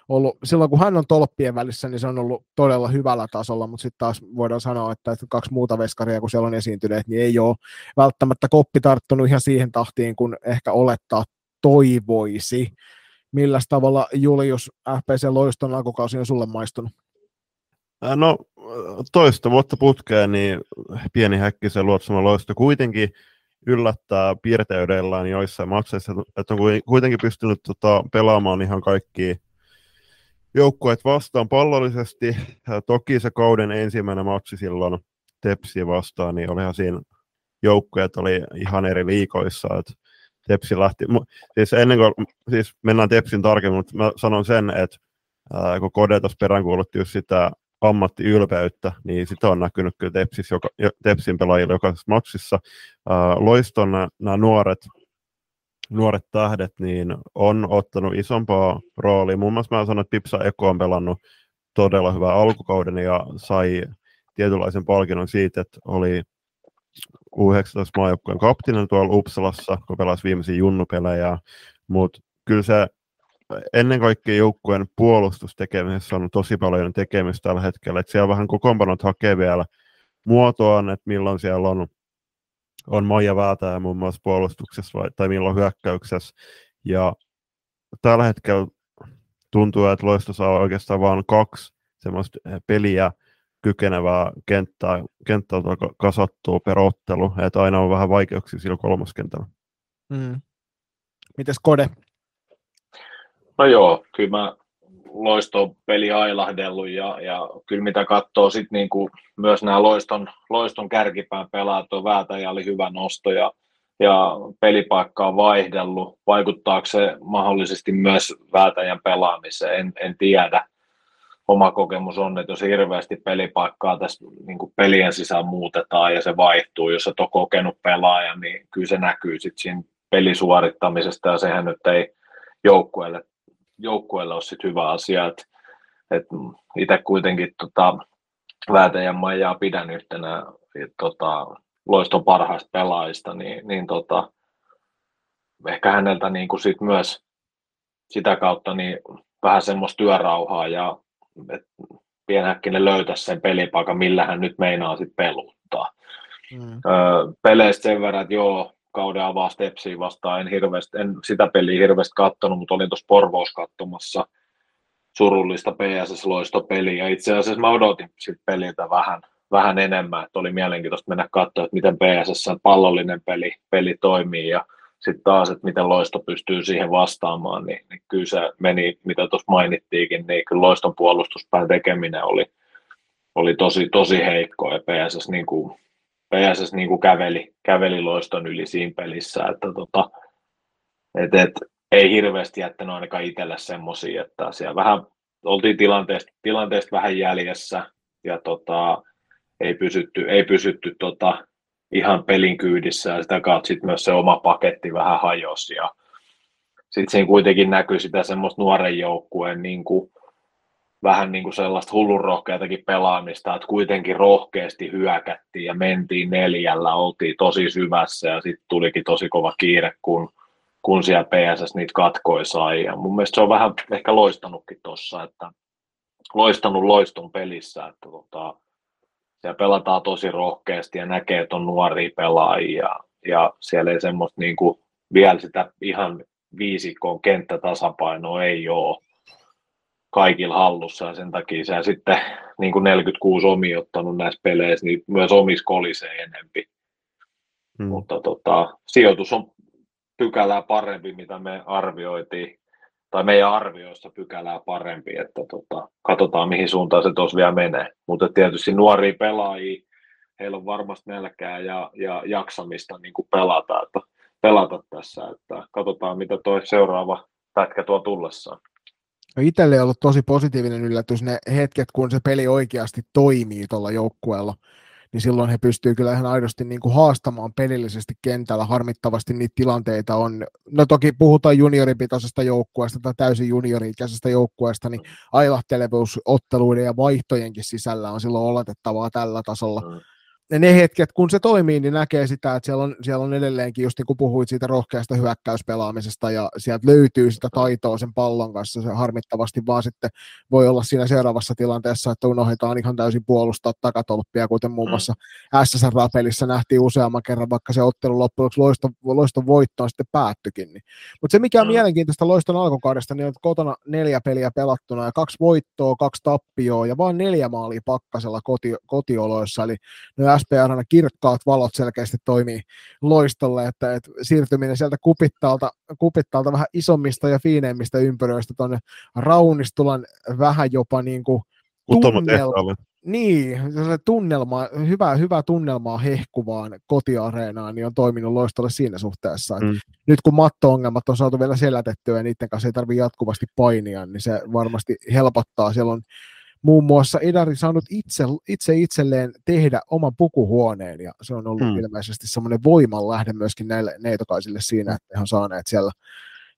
ollut, silloin kun hän on tolppien välissä, niin se on ollut todella hyvällä tasolla, mutta sitten taas voidaan sanoa, että kaksi muuta veskaria, kun siellä on esiintyneet, niin ei ole välttämättä koppi tarttunut ihan siihen tahtiin, kun ehkä olettaa toivoisi millä tavalla Julius FPC Loiston alkukausi on sulle maistunut? No toista vuotta putkeen, niin pieni häkkisen luotsama loisto kuitenkin yllättää piirteydellään joissain matseissa, että on kuitenkin pystynyt tota, pelaamaan ihan kaikki joukkueet vastaan pallollisesti. Toki se kauden ensimmäinen matsi silloin Tepsi vastaan, niin olihan siinä joukkueet oli ihan eri liikoissa. Että Tepsi lähti. Siis ennen kuin siis mennään Tepsin tarkemmin, mutta mä sanon sen, että ää, kun Kode tuossa peräänkuulutti just sitä ammattiylpeyttä, niin sitä on näkynyt kyllä Tepsis, joka, Tepsin pelaajilla jokaisessa matsissa. Ää, Loiston nämä nuoret, nuoret tähdet niin on ottanut isompaa roolia. Muun muassa mä sanon, että Pipsa Eko on pelannut todella hyvää alkukauden ja sai tietynlaisen palkinnon siitä, että oli U19-maajoukkueen kapteenina tuolla Uppsalassa, kun pelasi viimeisiä junnupelejä, mutta kyllä se ennen kaikkea joukkueen puolustustekemisessä on tosi paljon tekemistä tällä hetkellä, että siellä vähän kokoonpanot hakee vielä muotoaan, että milloin siellä on, on Maija Väätäjä muun muassa puolustuksessa vai, tai milloin hyökkäyksessä, ja tällä hetkellä tuntuu, että Loisto saa oikeastaan vain kaksi semmoista peliä, kykenevää kenttää, kenttää kasattua per ottelu, että aina on vähän vaikeuksia sillä kolmoskentällä. Mm. Mites Kode? No joo, kyllä mä loiston peli ailahdellut ja, ja kyllä mitä katsoo sitten niinku myös nämä loiston, loiston kärkipään pelaat on Väätäjä oli hyvä nosto ja, ja pelipaikka on vaihdellut. Vaikuttaako se mahdollisesti myös Väätäjän pelaamiseen, en, en tiedä oma kokemus on, että jos hirveästi pelipaikkaa tässä niin kuin pelien sisään muutetaan ja se vaihtuu, jos et ole kokenut pelaaja, niin kyllä se näkyy sitten siinä pelisuorittamisesta ja sehän nyt ei joukkueelle, joukkueelle ole sit hyvä asia, että et itse kuitenkin tota, Väätäjän Maijaa pidän yhtenä et, tota, loiston parhaista pelaajista, niin, niin tota, ehkä häneltä niin kuin sit myös sitä kautta niin vähän semmoista työrauhaa ja pienhäkkinen löytäisi sen pelipaikan, millä hän nyt meinaa sitten peluttaa. Mm. Öö, peleistä sen verran, että joo, kauden avaa Stepsiä vastaan, en, hirveästi, en sitä peliä hirveästi katsonut, mutta olin tuossa Porvous katsomassa surullista PSS-loistopeliä. Itse asiassa mä odotin siltä peliltä vähän, vähän enemmän, että oli mielenkiintoista mennä katsoa, että miten PSS pallollinen peli, peli toimii ja sitten taas, että miten Loisto pystyy siihen vastaamaan, niin, niin kyllä se meni, mitä tuossa mainittiinkin, niin kyllä Loiston puolustuspään tekeminen oli, oli tosi, tosi heikko ja PSS, niin kuin, PSS niin kuin käveli, käveli Loiston yli siinä pelissä, että tota, et, et, ei hirveästi jättänyt ainakaan itselle semmoisia, että siellä vähän oltiin tilanteesta, tilanteesta vähän jäljessä ja tota, ei pysytty, ei pysytty tota, ihan pelin kyydissä ja sitä kautta sitten myös se oma paketti vähän hajosi sitten siinä kuitenkin näkyy sitä semmoista nuoren joukkueen niin kuin, vähän niin kuin sellaista hullun rohkeatakin pelaamista, että kuitenkin rohkeasti hyökättiin ja mentiin neljällä, oltiin tosi syvässä ja sitten tulikin tosi kova kiire, kun, kun siellä PSS niitä katkoi sai. Ja mun mielestä se on vähän ehkä loistanutkin tuossa, että loistanut loistun pelissä, että tota, siellä pelataan tosi rohkeasti ja näkee, että on nuoria pelaajia ja siellä ei semmoista niin kuin, vielä sitä ihan viisikon kenttätasapainoa ei ole kaikilla hallussa ja sen takia se sitten niin kuin 46 omi ottanut näissä peleissä, niin myös omis kolisee enempi. Hmm. Mutta tota, sijoitus on pykälää parempi, mitä me arvioitiin tai meidän arvioissa pykälää parempi, että tota, katsotaan mihin suuntaan se tuossa vielä menee. Mutta tietysti nuoria pelaajia, heillä on varmasti nälkää ja, ja jaksamista niin kuin pelata, että, pelata tässä, että katsotaan mitä tuo seuraava pätkä tuo tullessaan. No itselle on ollut tosi positiivinen yllätys ne hetket, kun se peli oikeasti toimii tuolla joukkueella niin silloin he pystyvät kyllä ihan aidosti niin kuin haastamaan pelillisesti kentällä. Harmittavasti niitä tilanteita on, no toki puhutaan junioripitoisesta joukkueesta tai täysin juniori-ikäisestä joukkueesta, niin ailahtelevuus otteluiden ja vaihtojenkin sisällä on silloin oletettavaa tällä tasolla. Ja ne hetket, kun se toimii, niin näkee sitä, että siellä on, siellä on edelleenkin, just niin kuin puhuit siitä rohkeasta hyökkäyspelaamisesta, ja sieltä löytyy sitä taitoa sen pallon kanssa, se harmittavasti vaan sitten voi olla siinä seuraavassa tilanteessa, että unohdetaan ihan täysin puolustaa takatolppia, kuten muun mm. muassa SSR-pelissä nähtiin useamman kerran, vaikka se ottelu loppujen loiston, loiston voittoon sitten päättyikin. Niin. Mutta se, mikä on mm. mielenkiintoista loiston alkukaudesta, niin on kotona neljä peliä pelattuna, ja kaksi voittoa, kaksi tappioa, ja vain neljä maalia pakkasella koti, kotioloissa, eli no SPRn kirkkaat valot selkeästi toimii loistolle, että, että siirtyminen sieltä kupittaalta, kupittaalta vähän isommista ja fiineimmistä ympyröistä tuonne Raunistulan vähän jopa niin kuin tunnel... Niin, se tunnelma, hyvä, hyvä tunnelmaa hehkuvaan kotiareenaan, niin on toiminut loistolle siinä suhteessa. Mm. Nyt kun matto-ongelmat on saatu vielä selätettyä ja niiden kanssa ei tarvitse jatkuvasti painia, niin se varmasti helpottaa. Siellä on muun muassa Edari saanut itse, itse itselleen tehdä oman pukuhuoneen, ja se on ollut hmm. ilmeisesti semmoinen voimanlähde myöskin näille neitokaisille siinä, että he on saaneet siellä,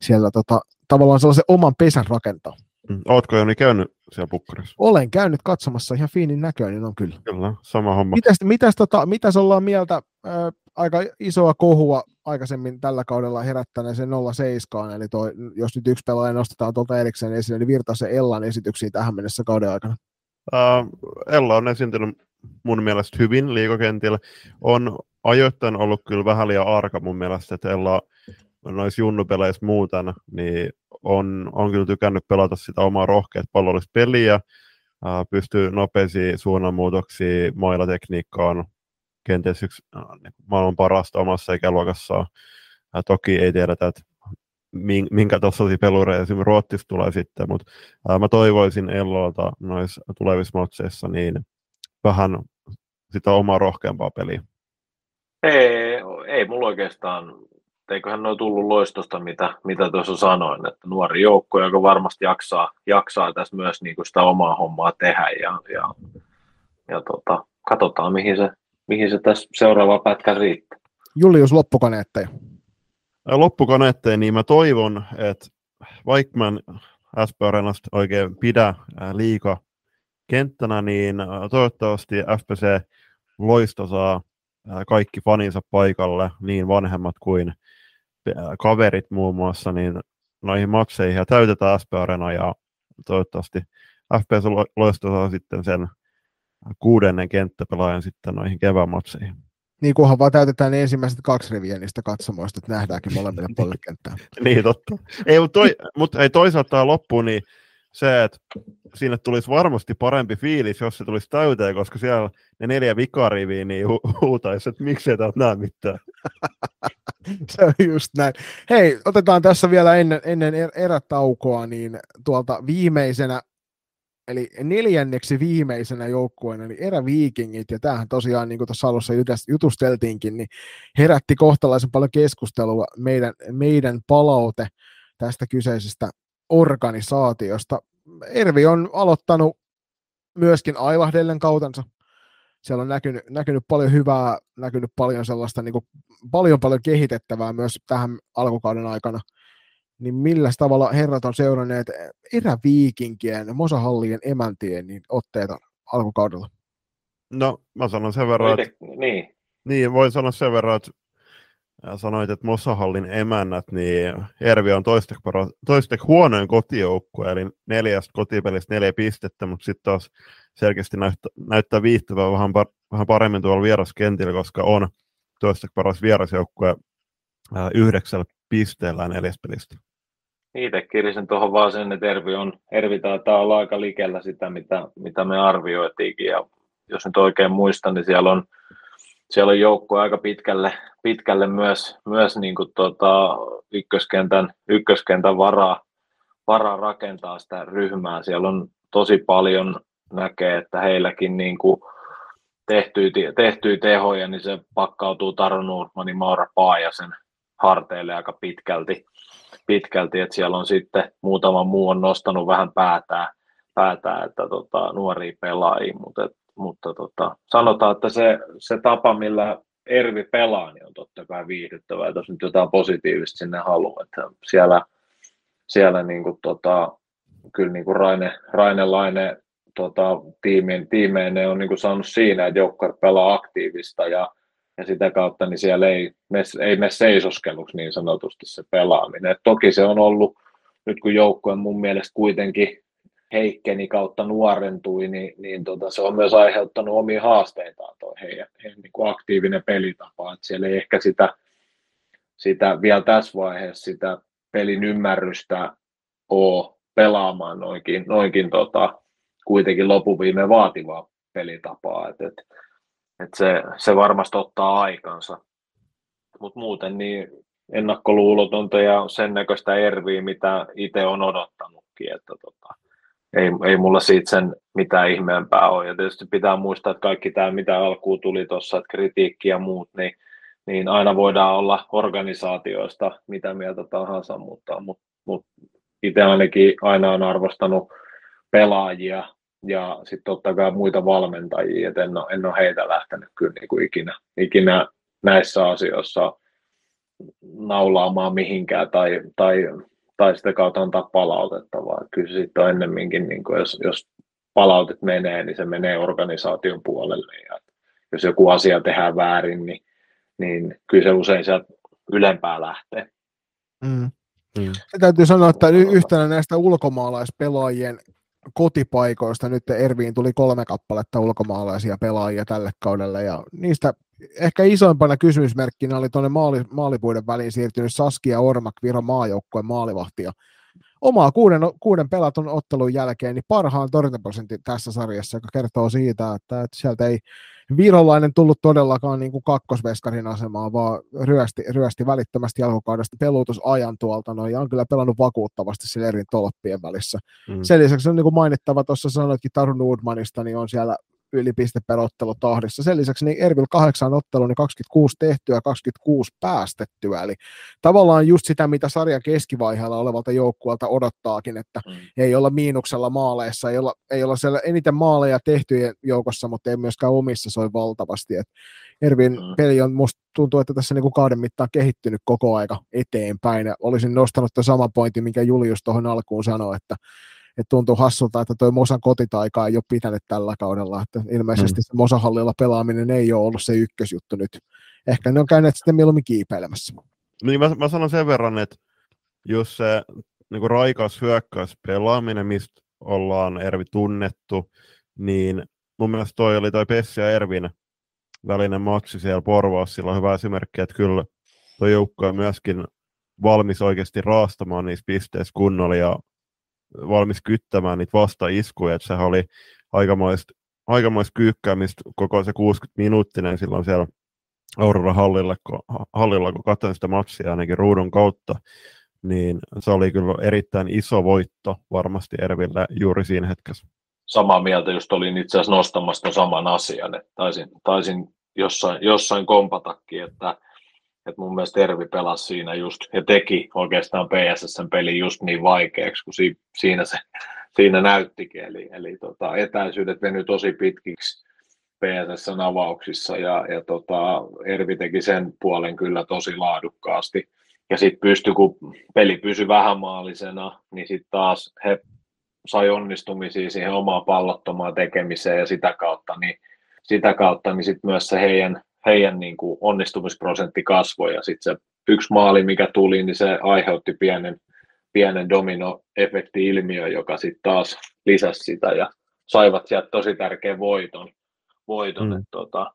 siellä tota, tavallaan sellaisen oman pesän rakentaa. Hmm. Oletko Joni käynyt siellä pukkarissa? Olen käynyt katsomassa, ihan fiinin näköinen on kyllä. Kyllä, sama homma. Mitäs, mitäs, tota, mitäs ollaan mieltä, ää, aika isoa kohua aikaisemmin tällä kaudella herättäneeseen 07, eli toi, jos nyt yksi pelaaja nostetaan tuolta erikseen esille, niin Virtasen Ellan esityksiä tähän mennessä kauden aikana. Uh, Ella on esiintynyt mun mielestä hyvin liikokentillä. On ajoittain ollut kyllä vähän liian arka mun mielestä, että Ella noissa junnupeleissä muuten, niin on, on kyllä tykännyt pelata sitä omaa rohkeat pallollista peliä, uh, pystyy nopeisiin suunnanmuutoksiin, mailla tekniikkaan, kenties yksi niin maailman parasta omassa ikäluokassaan. Ja toki ei tiedetä, että minkä tasoisia pelureja esimerkiksi Ruotsissa tulee sitten, mutta ää, mä toivoisin Ellolta noissa tulevissa matseissa niin vähän sitä omaa rohkeampaa peliä. Ei, ei mulla oikeastaan, eiköhän ole tullut loistosta, mitä, mitä tuossa sanoin, että nuori joukko, joka varmasti jaksaa, jaksaa tässä myös niin kuin sitä omaa hommaa tehdä ja, ja, ja tota, katsotaan mihin se, mihin se tässä seuraava pätkä riittää. Julius loppukaneetteja. Loppukaneetteja, niin mä toivon, että vaikka mä en SP Arenasta oikein pidä liika kenttänä, niin toivottavasti FPC Loisto saa kaikki faninsa paikalle, niin vanhemmat kuin kaverit muun muassa, niin noihin matseihin ja täytetään SP Arena ja toivottavasti FPS loistaa sitten sen kuudennen kenttäpelaajan sitten noihin kevään matseihin. Niin kunhan vaan täytetään ne ensimmäiset kaksi riviä niistä katsomoista, että nähdäänkin molemmille puolille kenttää. niin, totta. Ei, mutta, toi, mutta ei toisaalta loppuun, niin se, että sinne tulisi varmasti parempi fiilis, jos se tulisi täyteen, koska siellä ne neljä vikariviä niin hu- huutaisi, että miksei täältä näe mitään. se on just näin. Hei, otetaan tässä vielä ennen, ennen er-, erätaukoa, niin tuolta viimeisenä eli neljänneksi viimeisenä joukkueena, eli eräviikingit, ja tämähän tosiaan, niin kuin tuossa alussa jutusteltiinkin, niin herätti kohtalaisen paljon keskustelua meidän, meidän palaute tästä kyseisestä organisaatiosta. Ervi on aloittanut myöskin aivahdellen kautensa. Siellä on näkynyt, näkynyt paljon hyvää, näkynyt paljon sellaista niin kuin, paljon paljon kehitettävää myös tähän alkukauden aikana – niin millä tavalla herrat on seuranneet eräviikinkien, Mosahallien emäntien niin otteita alkukaudella? No, mä sanon sen verran, että... Niin. Niin, voin sanoa sen verran, että sanoit, että Mosahallin emännät, niin Ervi on toisteksi huonoin kotijoukkue, eli neljästä kotipelistä neljä pistettä, mutta sitten taas selkeästi näyttää, näyttää viihtyvää vähän, par, vähän paremmin tuolla vieraskentillä, koska on toisteksi paras vierasjoukkue yhdeksällä pisteellä neljästä pelistä itse kirjasin tuohon vaan sen, että Ervi, on, Ervi taitaa olla aika likellä sitä, mitä, mitä me arvioitiinkin. Ja jos nyt oikein muistan, niin siellä on, siellä on joukko aika pitkälle, pitkälle myös, myös niin kuin tota, ykköskentän, ykköskentän varaa, varaa rakentaa sitä ryhmää. Siellä on tosi paljon näkee, että heilläkin niin kuin tehtyy, tehtyy tehoja, niin se pakkautuu Taru Nordmanin Maura Paajasen harteille aika pitkälti pitkälti, että siellä on sitten muutama muu on nostanut vähän päätään, päätään että tota, nuoria pelaajia, mutta, mutta tota, sanotaan, että se, se tapa, millä Ervi pelaa, niin on totta kai viihdyttävää, että jos nyt jotain positiivista sinne haluaa, että siellä, siellä niin kuin, tota, kyllä niin kuin Raine, Raine Laine tota, tiimien, tiimeen ne on niin kuin saanut siinä, että joukkue pelaa aktiivista ja ja sitä kautta niin siellä ei ei me seisoskeluksi niin sanotusti se pelaaminen. Et toki se on ollut, nyt kun joukkue mun mielestä kuitenkin heikkeni kautta nuorentui, niin, niin tota, se on myös aiheuttanut omia haasteitaan tuo heidän, heidän niin kuin aktiivinen pelitapa. Et siellä ei ehkä sitä, sitä vielä tässä vaiheessa sitä pelin ymmärrystä ole pelaamaan noinkin, noinkin tota, kuitenkin lopuviime vaativaa pelitapaa. Et, et, et se, se varmasti ottaa aikansa. Mutta muuten niin ennakkoluulotonta ja sen näköistä erviä, mitä itse on odottanutkin. Että tota, ei, ei mulla siitä sen mitään ihmeempää ole. Ja tietysti pitää muistaa, että kaikki tämä, mitä alkuun tuli tuossa, että kritiikki ja muut, niin, niin aina voidaan olla organisaatioista mitä mieltä tahansa, mutta, mutta, mutta itse ainakin aina on arvostanut pelaajia ja sitten totta kai muita valmentajia, että en ole, en ole heitä lähtenyt kyllä niin kuin ikinä, ikinä näissä asioissa naulaamaan mihinkään tai, tai, tai sitä kautta antaa palautetta, vaan kyllä sitten on ennemminkin, niin kuin jos, jos palautet menee, niin se menee organisaation puolelle ja jos joku asia tehdään väärin, niin, niin kyllä se usein sieltä ylempää lähtee. Mm. Mm. täytyy sanoa, että yhtenä näistä ulkomaalaispelaajien kotipaikoista. Nyt Erviin tuli kolme kappaletta ulkomaalaisia pelaajia tälle kaudelle ja niistä ehkä isoimpana kysymysmerkkinä oli tuonne maali, maalipuiden väliin siirtynyt Saskia Ormak Viro maajoukkueen maalivahti ja omaa kuuden, kuuden pelatun ottelun jälkeen niin parhaan torjuntaprosentin tässä sarjassa, joka kertoo siitä, että, että sieltä ei virolainen tullut todellakaan niin kuin kakkosveskarin asemaan, vaan ryösti, ryösti välittömästi alkukaudesta pelutusajan tuolta noin, ja on kyllä pelannut vakuuttavasti sillä eri tolppien välissä. Mm. Sen lisäksi on niin kuin mainittava, tuossa sanoitkin Taru Nordmanista, niin on siellä yli piste per ottelu tahdissa. Sen lisäksi niin Ervil kahdeksan ottelu, niin 26 tehtyä, 26 päästettyä. Eli tavallaan just sitä, mitä sarja keskivaiheella olevalta joukkueelta odottaakin, että mm. ei olla miinuksella maaleissa, ei olla, ei olla siellä eniten maaleja tehtyjen joukossa, mutta ei myöskään omissa soi valtavasti. Et Ervin mm. peli on, musta tuntuu, että tässä niinku kauden mittaan kehittynyt koko aika eteenpäin. Ja olisin nostanut tämän saman pointin, minkä Julius tuohon alkuun sanoi, että että tuntuu hassulta, että toi Mosan kotitaika ei ole pitänyt tällä kaudella, että ilmeisesti mm. se Mosahallilla pelaaminen ei ole ollut se ykkösjuttu nyt. Ehkä ne on käyneet sitten mieluummin kiipeilemässä. Niin mä, mä sanon sen verran, että jos se niin kuin raikas hyökkäys pelaaminen, mistä ollaan Ervi tunnettu, niin mun mielestä toi oli toi Pessi ja Ervin välinen matsi siellä Porvoossa, sillä on hyvä esimerkki, että kyllä tuo joukko on myöskin valmis oikeasti raastamaan niissä pisteissä kunnolla ja valmis kyttämään niitä vastaiskuja, että sehän oli aikamoista, aikamoista kyykkäämistä koko se 60 minuuttinen silloin siellä Aurora hallilla, kun, hallilla, kun katsoin sitä matsia ainakin ruudun kautta, niin se oli kyllä erittäin iso voitto varmasti Erville juuri siinä hetkessä. Samaa mieltä, just olin itse asiassa nostamassa saman asian, että taisin, taisin jossain, jossain kompatakin, että, että mun mielestä Ervi pelasi siinä just ja teki oikeastaan PSS-pelin just niin vaikeaksi, kun si, siinä se siinä näyttikin, eli, eli tota, etäisyydet venyi tosi pitkiksi PSSn avauksissa ja, ja tota, Ervi teki sen puolen kyllä tosi laadukkaasti. Ja sitten pystyi, kun peli pysyi vähämaallisena, niin sitten taas he sai onnistumisia siihen omaan pallottomaan tekemiseen ja sitä kautta, niin, sitä kautta, niin sitten myös se heidän, heidän niin kuin onnistumisprosentti kasvoi ja sitten se yksi maali, mikä tuli, niin se aiheutti pienen, pienen dominoefekti-ilmiö, joka sitten taas lisäsi sitä ja saivat sieltä tosi tärkeän voiton. voiton mm. että, tota,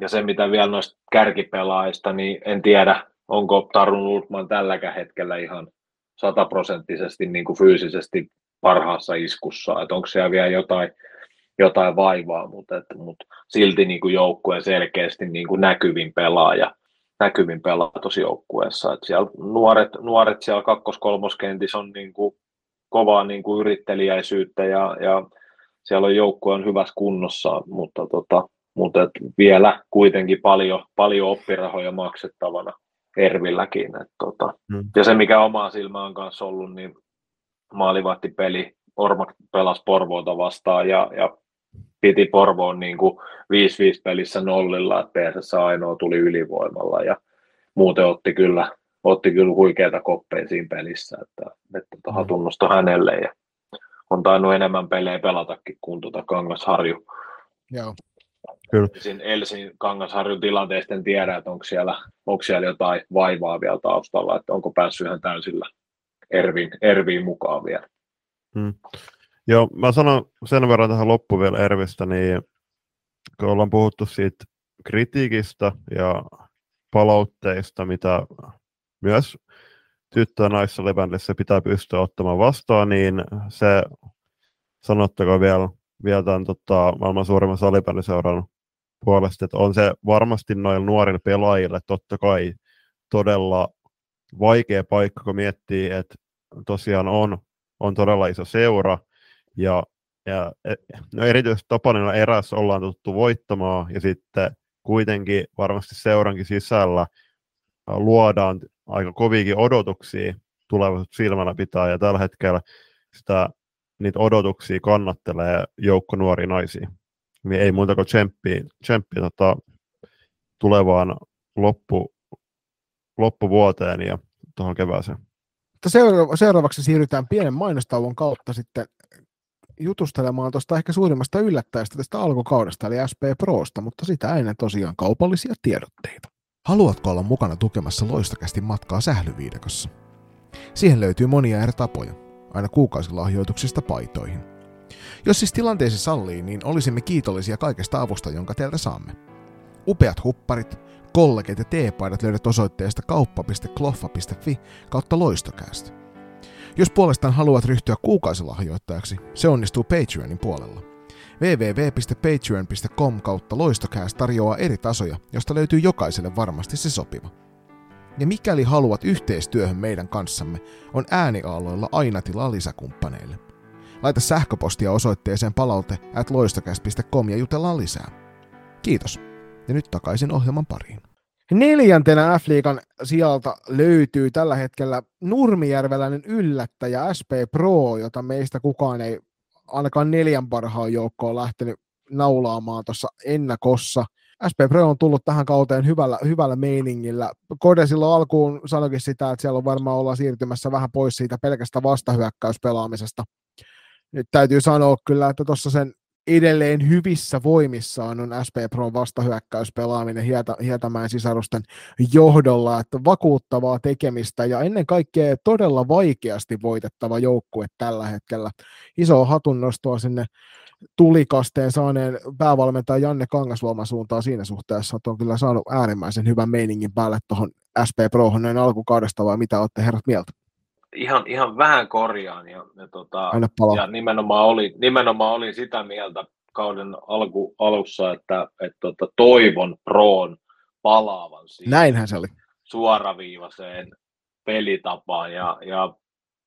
ja se, mitä vielä noista kärkipelaajista, niin en tiedä, onko Tarun Ultman tälläkään hetkellä ihan sataprosenttisesti niin kuin fyysisesti parhaassa iskussa, että onko siellä vielä jotain, jotain vaivaa, mutta, että, mutta silti niin kuin joukkueen selkeästi niin kuin näkyvin pelaaja, näkyvin pelaaja tuossa joukkueessa. Että siellä nuoret, nuoret siellä kakkos-kolmoskentissä on niin kuin kovaa niin kuin yrittelijäisyyttä ja, ja siellä on joukkue on hyvässä kunnossa, mutta, tota, mutta et vielä kuitenkin paljon, paljon oppirahoja maksettavana Ervilläkin. Et, tota, hmm. Ja se, mikä omaa silmään kanssa ollut, niin maalivahtipeli, Ormak pelasi Porvoota vastaan ja, ja piti Porvoon niin kuin 5-5 pelissä nollilla, että PSS ainoa tuli ylivoimalla ja muuten otti kyllä, otti kyllä huikeita koppeja siinä pelissä, että, että tota, hatunnosta hänelle ja on tainnut enemmän pelejä pelatakin kuin tuota Kangasharju. Joo. Kyllä. Siinä Elsin Kangasharjun tilanteesta en tiedä, että onko siellä, onko siellä jotain vaivaa vielä taustalla, että onko päässyt ihan täysillä Erviin, Erviin mukaan vielä. Hmm. Joo, mä sanon sen verran tähän loppuun vielä Ervistä, niin kun ollaan puhuttu siitä kritiikistä ja palautteista, mitä myös tyttö- ja naissalibändissä pitää pystyä ottamaan vastaan, niin se sanottakoon vielä, vielä tämän tota, maailman suurimman salibändiseuran puolesta, että on se varmasti noilla nuorille pelaajille totta kai todella vaikea paikka, kun miettii, että tosiaan on, on todella iso seura, ja, ja e, no erityisesti Topanilla erässä ollaan tuttu voittamaan, ja sitten kuitenkin varmasti seurankin sisällä luodaan aika koviakin odotuksia tulevaisuutta silmällä pitää, ja tällä hetkellä sitä, niitä odotuksia kannattelee joukko nuoria naisia. Niin ei muuta kuin tsemppiä, tsemppiä tota, tulevaan loppu, loppuvuoteen ja tuohon kevääseen. Seuraavaksi siirrytään pienen mainostauon kautta sitten jutustelemaan tuosta ehkä suurimmasta yllättäjästä tästä alkukaudesta, eli SP Prosta, mutta sitä ennen tosiaan kaupallisia tiedotteita. Haluatko olla mukana tukemassa loistakästi matkaa sählyviidakossa? Siihen löytyy monia eri tapoja, aina kuukausilahjoituksista paitoihin. Jos siis tilanteesi sallii, niin olisimme kiitollisia kaikesta avusta, jonka teiltä saamme. Upeat hupparit, kollegit ja teepaidat löydät osoitteesta kauppa.kloffa.fi kautta loistokäästä. Jos puolestaan haluat ryhtyä kuukausilahjoittajaksi, se onnistuu Patreonin puolella. www.patreon.com kautta loistokääs tarjoaa eri tasoja, josta löytyy jokaiselle varmasti se sopiva. Ja mikäli haluat yhteistyöhön meidän kanssamme, on ääniaaloilla aina tilaa lisäkumppaneille. Laita sähköpostia osoitteeseen palaute at ja jutellaan lisää. Kiitos. Ja nyt takaisin ohjelman pariin. Neljäntenä F-liigan sieltä löytyy tällä hetkellä nurmijärveläinen yllättäjä SP Pro, jota meistä kukaan ei ainakaan neljän parhaan joukkoon lähtenyt naulaamaan tuossa ennakossa. SP Pro on tullut tähän kauteen hyvällä, hyvällä meiningillä. Kode silloin alkuun sanoikin sitä, että siellä on varmaan olla siirtymässä vähän pois siitä pelkästä vastahyökkäyspelaamisesta. Nyt täytyy sanoa kyllä, että tuossa sen edelleen hyvissä voimissaan on SP Pro vastahyökkäyspelaaminen Hieta, Hietamäen sisarusten johdolla, että vakuuttavaa tekemistä ja ennen kaikkea todella vaikeasti voitettava joukkue tällä hetkellä. Iso hatunnostoa sinne tulikasteen saaneen päävalmentaja Janne Kangasluoman suuntaan siinä suhteessa, että on kyllä saanut äärimmäisen hyvän meiningin päälle tuohon SP Prohon näin alkukaudesta, vai mitä olette herrat mieltä? Ihan, ihan vähän korjaan ja, ja, tota, ja nimenomaan, oli, nimenomaan olin sitä mieltä kauden alku, alussa, että, että tota, toivon Proon palaavan siihen Näinhän se oli. suoraviivaiseen pelitapaan ja, ja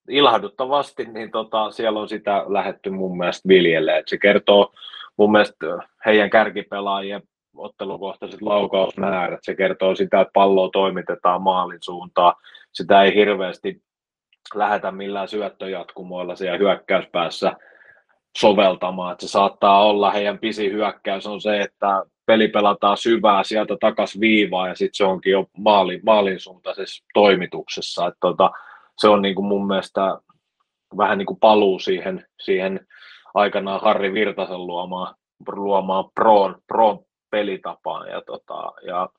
ilahduttavasti niin tota, siellä on sitä lähetty mun mielestä viljelle. Et se kertoo mun mielestä heidän kärkipelaajien ottelukohtaiset laukausmäärät. Se kertoo sitä, että palloa toimitetaan maalin suuntaan. Sitä ei hirveästi lähetä millään syöttöjatkumoilla siellä hyökkäyspäässä soveltamaan. Että se saattaa olla, heidän pisi hyökkäys on se, että peli pelataan syvää sieltä takas viivaa ja sitten se onkin jo maalin, maalin suuntaisessa toimituksessa. Että tota, se on niin kuin mun mielestä vähän niin kuin paluu siihen, siihen aikanaan Harri Virtasen luomaan, luomaan proon, proon pelitapaan. Ja, tota, ja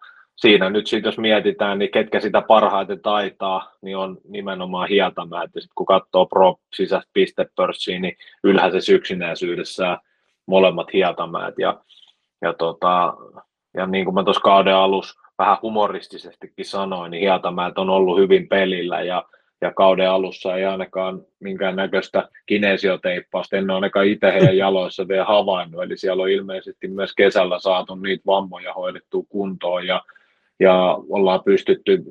siinä nyt sitten, jos mietitään, niin ketkä sitä parhaiten taitaa, niin on nimenomaan Hietamäät. Ja sitten kun katsoo Pro sisäistä pistepörssiä, niin ylhäisessä yksinäisyydessä molemmat Hietamäät. Ja, ja, tota, ja niin kuin mä tuossa kauden alussa vähän humoristisestikin sanoin, niin Hietamäät on ollut hyvin pelillä ja ja kauden alussa ei ainakaan minkään näköistä kinesioteippausta, en ole ainakaan itse heidän jaloissa vielä havainnut, eli siellä on ilmeisesti myös kesällä saatu niitä vammoja hoidettua kuntoon ja, ja ollaan pystytty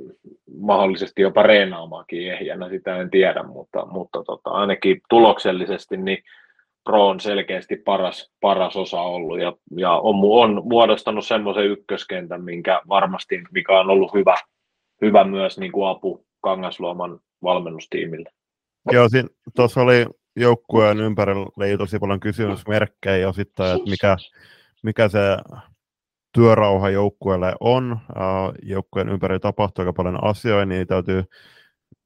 mahdollisesti jopa reenaamaankin ehjänä, sitä en tiedä, mutta, mutta tota, ainakin tuloksellisesti niin Pro on selkeästi paras, paras osa ollut ja, ja on, on muodostanut semmoisen ykköskentän, minkä varmasti, mikä on ollut hyvä, hyvä myös niin kuin apu Kangasluoman valmennustiimille. Joo, tuossa oli joukkueen ympärillä tosi paljon kysymysmerkkejä osittain, että mikä, mikä se työrauha joukkueelle on. Joukkueen ympärillä tapahtuu aika paljon asioita, niin täytyy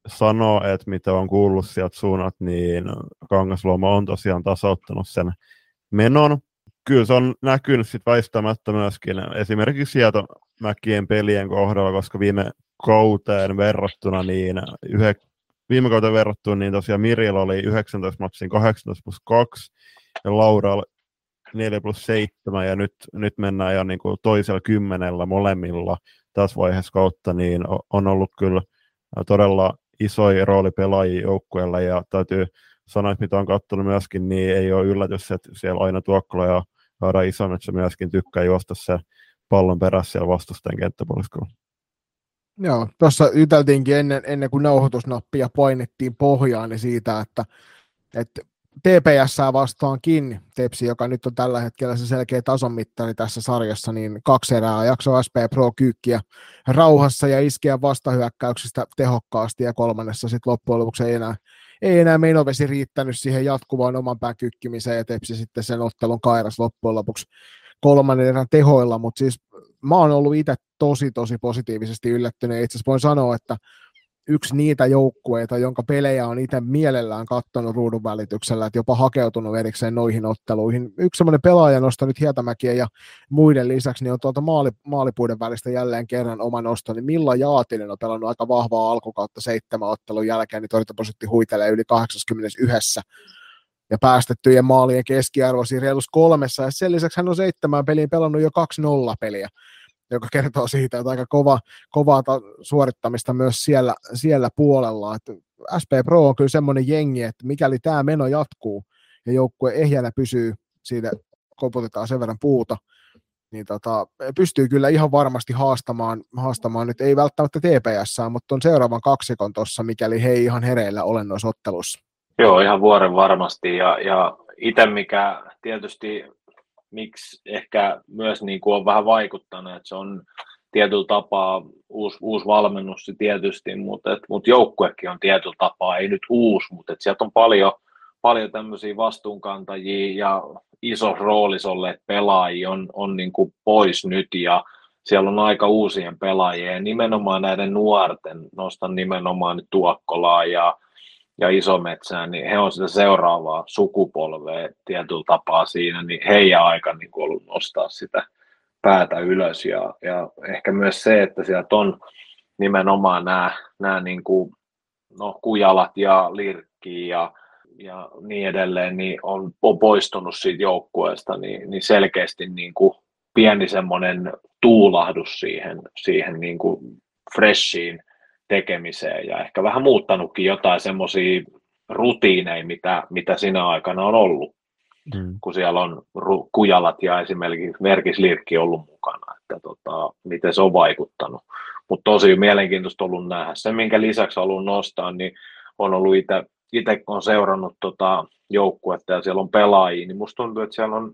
sanoa, että mitä on kuullut sieltä suunnat, niin Kangasluoma on tosiaan tasauttanut sen menon. Kyllä se on näkynyt sit väistämättä myöskin esimerkiksi sieltä Mäkien pelien kohdalla, koska viime kauteen verrattuna, niin yhe, viime kauteen verrattuna, niin tosiaan Mirjalla oli 19 matsin 18 plus 2 ja Laura 4 plus 7 ja nyt, nyt mennään jo niin kuin toisella kymmenellä molemmilla tässä vaiheessa kautta, niin on ollut kyllä todella isoja rooli pelaajia joukkueella ja täytyy sanoa, että mitä on katsonut myöskin, niin ei ole yllätys, että siellä aina Tuokkola ja Haara Isonetsä myöskin tykkää juosta se pallon perässä siellä vastustajan kenttäpuoliskolla. Joo, tuossa yteltiinkin ennen, ennen kuin nauhoitusnappia painettiin pohjaan niin siitä, että, että TPS vastaankin, Tepsi, joka nyt on tällä hetkellä se selkeä tasonmittari tässä sarjassa, niin kaksi erää jakso SP Pro kyykkiä rauhassa ja iskeä vastahyökkäyksistä tehokkaasti ja kolmannessa sitten loppujen lopuksi ei enää, ei enää Meinovesi riittänyt siihen jatkuvaan oman pään kykkimiseen ja Tepsi sitten sen ottelun kairas loppujen lopuksi kolmannen erän tehoilla, mutta siis mä oon ollut itse tosi, tosi positiivisesti yllättynyt. Itse asiassa voin sanoa, että yksi niitä joukkueita, jonka pelejä on itse mielellään katsonut ruudun välityksellä, että jopa hakeutunut erikseen noihin otteluihin. Yksi semmoinen pelaaja nostaa nyt Hietämäkiä ja muiden lisäksi, niin on tuolta maali, maalipuiden välistä jälleen kerran oma nosto, niin Milla Jaatinen on pelannut aika vahvaa alkukautta seitsemän ottelun jälkeen, niin torjuntaprosentti huitelee yli 81 ja päästettyjen maalien keskiarvo siinä reilussa kolmessa, ja sen lisäksi hän on seitsemän peliin pelannut jo 2-0 peliä, joka kertoo siitä, että aika kova, kovaa suorittamista myös siellä, siellä puolella. Että SP Pro on kyllä semmoinen jengi, että mikäli tämä meno jatkuu ja joukkue ehjänä pysyy, siitä koputetaan sen verran puuta, niin tota, pystyy kyllä ihan varmasti haastamaan, haastamaan nyt ei välttämättä TPS, mutta on seuraavan kaksikon tuossa, mikäli he ei ihan hereillä ole noissa ottelussa. Joo, ihan vuoren varmasti. Ja, ja itse mikä tietysti, miksi ehkä myös niin kuin on vähän vaikuttanut, että se on tietyllä tapaa uusi, uusi valmennus tietysti, mutta, et, mutta joukkuekin on tietyllä tapaa, ei nyt uusi, mutta et sieltä on paljon, paljon tämmöisiä vastuunkantajia ja iso roolis olleet pelaajia on, on niin kuin pois nyt ja siellä on aika uusien pelaajien. Nimenomaan näiden nuorten, nostan nimenomaan nyt Tuokkolaa ja ja Isometsään, niin he on sitä seuraavaa sukupolvea tietyllä tapaa siinä, niin heidän aika niin ollut nostaa sitä päätä ylös. Ja, ja ehkä myös se, että sieltä on nimenomaan nämä, nämä niin kuin, no, kujalat ja lirkki ja, ja niin edelleen, niin on, on poistunut siitä joukkueesta, niin, niin selkeästi niin kuin pieni semmoinen tuulahdus siihen, siihen niin kuin freshiin tekemiseen ja ehkä vähän muuttanutkin jotain semmoisia rutiineja, mitä, mitä sinä aikana on ollut, mm. kun siellä on ru- kujalat ja esimerkiksi Merkislirkki ollut mukana, että tota, miten se on vaikuttanut. Mutta tosi mielenkiintoista ollut nähdä. Se, minkä lisäksi haluan nostaa, niin on ollut itse, itse on seurannut tota joukkuetta ja siellä on pelaajia, niin musta tuntuu, että siellä on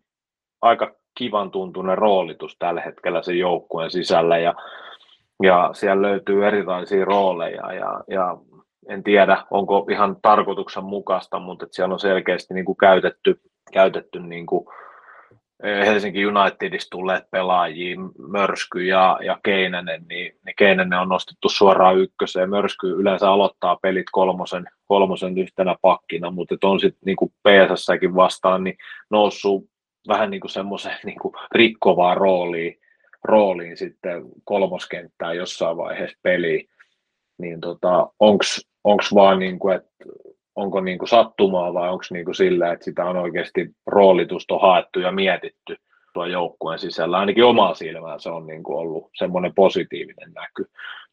aika kivan tuntunen roolitus tällä hetkellä sen joukkueen sisällä ja, ja siellä löytyy erilaisia rooleja ja, ja en tiedä, onko ihan tarkoituksenmukaista, mutta että siellä on selkeästi niin kuin käytetty, käytetty niin kuin Helsinki Unitedista tulleet pelaajia, Mörsky ja, ja Keinänen, niin, niin Keinänen on nostettu suoraan ykköseen. Mörsky yleensä aloittaa pelit kolmosen, kolmosen yhtenä pakkina, mutta on sitten niin kuin PSS-säkin vastaan niin noussut vähän niin kuin semmoisen niin kuin rooliin, rooliin sitten kolmoskenttää jossain vaiheessa peliä. Niin tota, onko vaan niin kuin, että onko niin kuin sattumaa vai onko niin kuin sillä, että sitä on oikeasti roolitusta haettu ja mietitty tuo joukkueen sisällä. Ainakin omaa silmään se on niin kuin ollut semmoinen positiivinen näky.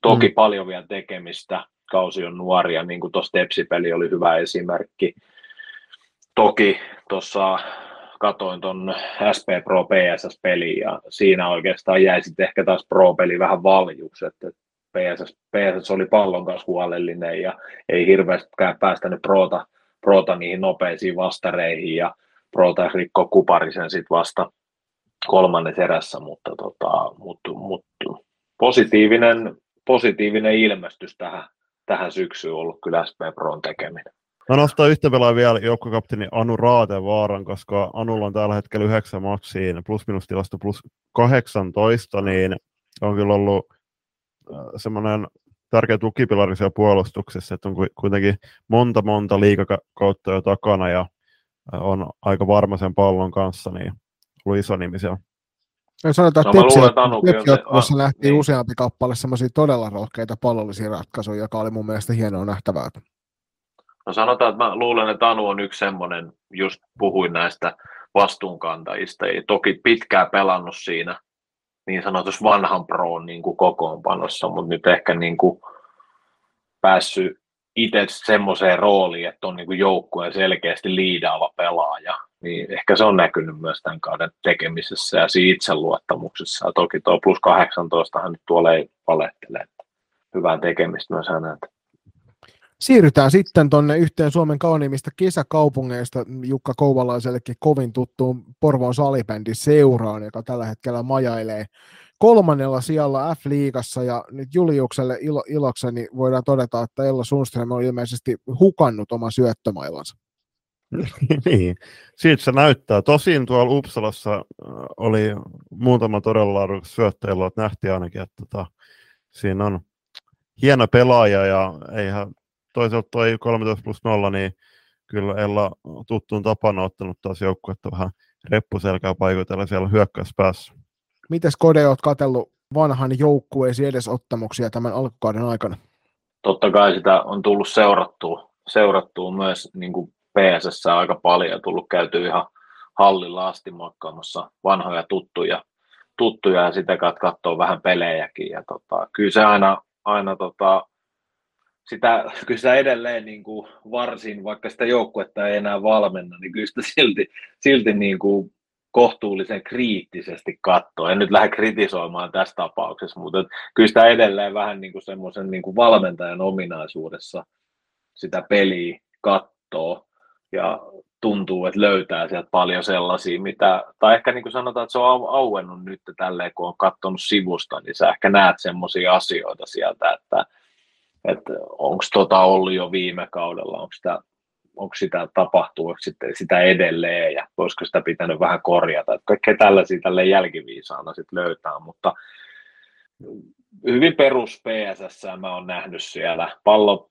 Toki mm. paljon vielä tekemistä, kausi on nuoria, niin kuin tuossa Tepsipeli oli hyvä esimerkki. Toki tuossa katoin tuon SP Pro PSS-peli ja siinä oikeastaan jäi sitten ehkä taas Pro-peli vähän valjuksi, että PSS, PSS oli pallon kanssa huolellinen ja ei hirveästikään päästänyt Prota, Prota niihin nopeisiin vastareihin ja Prota rikko Kuparisen sitten vasta kolmannes erässä, mutta, tota, mutta, mutta positiivinen, positiivinen ilmestys tähän, tähän syksyyn ollut kyllä SP Proon tekeminen. Mä nostan yhtä pelaa vielä joukkokapteeni Anu Raatevaaran, koska Anulla on tällä hetkellä yhdeksän matsiin, plus minus tilasto plus 18, niin on kyllä ollut äh, semmoinen tärkeä tukipilari siellä puolustuksessa, että on kuitenkin monta monta liikakautta jo takana ja äh, on aika varma sen pallon kanssa, niin ollut iso nimi siellä. Ja sanotaan, että no, Tepsi, nähtiin niin. useampi kappale semmoisia todella rohkeita pallollisia ratkaisuja, joka oli mun mielestä hienoa nähtävää. No sanotaan, että mä luulen, että Anu on yksi semmoinen, just puhuin näistä vastuunkantajista, ei toki pitkään pelannut siinä niin sanotussa vanhan proon niin kuin kokoonpanossa, mutta nyt ehkä niin kuin päässyt itse semmoiseen rooliin, että on niin kuin joukkueen selkeästi liidaava pelaaja, niin ehkä se on näkynyt myös tämän kauden tekemisessä ja siinä itseluottamuksessa. Ja toki tuo plus 18 hän nyt tuolla ei valehtele, hyvää tekemistä myös häneltä. Siirrytään sitten tuonne yhteen Suomen kauniimmista kesäkaupungeista Jukka Kouvalaisellekin kovin tuttuun Porvoon salibändin seuraan, joka tällä hetkellä majailee kolmannella sijalla F-liigassa ja nyt Juliukselle ilo, ilokseni voidaan todeta, että Ella Sundström on ilmeisesti hukannut oma syöttömailansa. niin, siitä se näyttää. Tosin tuolla Uppsalassa äh, oli muutama todella laadukas syöttäjä, että nähtiin ainakin, että tota, siinä on hieno pelaaja ja eihän toisaalta toi 13 plus 0, niin kyllä Ella tuttuun tapana ottanut taas joukkuetta vähän reppuselkää paikoitella siellä hyökkäyspäässä. Mites Kode, oot katsellut vanhan joukkueesi edesottamuksia tämän alkukauden aikana? Totta kai sitä on tullut seurattua, seurattua myös niin kuin PSS aika paljon ja tullut käyty ihan hallilla asti moikkaamassa vanhoja tuttuja, tuttuja ja sitä kautta katsoa vähän pelejäkin. Ja tota, kyllä se aina, aina tota, sitä, kyllä sitä edelleen niin kuin varsin, vaikka sitä joukkuetta ei enää valmenna, niin kyllä sitä silti, silti niin kuin kohtuullisen kriittisesti katsoa. En nyt lähde kritisoimaan tässä tapauksessa, mutta kyllä sitä edelleen vähän niin kuin semmoisen niin kuin valmentajan ominaisuudessa sitä peliä katsoo ja tuntuu, että löytää sieltä paljon sellaisia, mitä, tai ehkä niin kuin sanotaan, että se on auennut nyt tälleen, kun on katsonut sivusta, niin sä ehkä näet semmoisia asioita sieltä, että että onko tota ollut jo viime kaudella, onko sitä, onko sitä tapahtuu sitten sitä edelleen ja voisiko sitä pitänyt vähän korjata. Että kaikkea tällaisia tälle jälkiviisaana sitten löytää, mutta hyvin perus PSS mä oon nähnyt siellä. Pallo,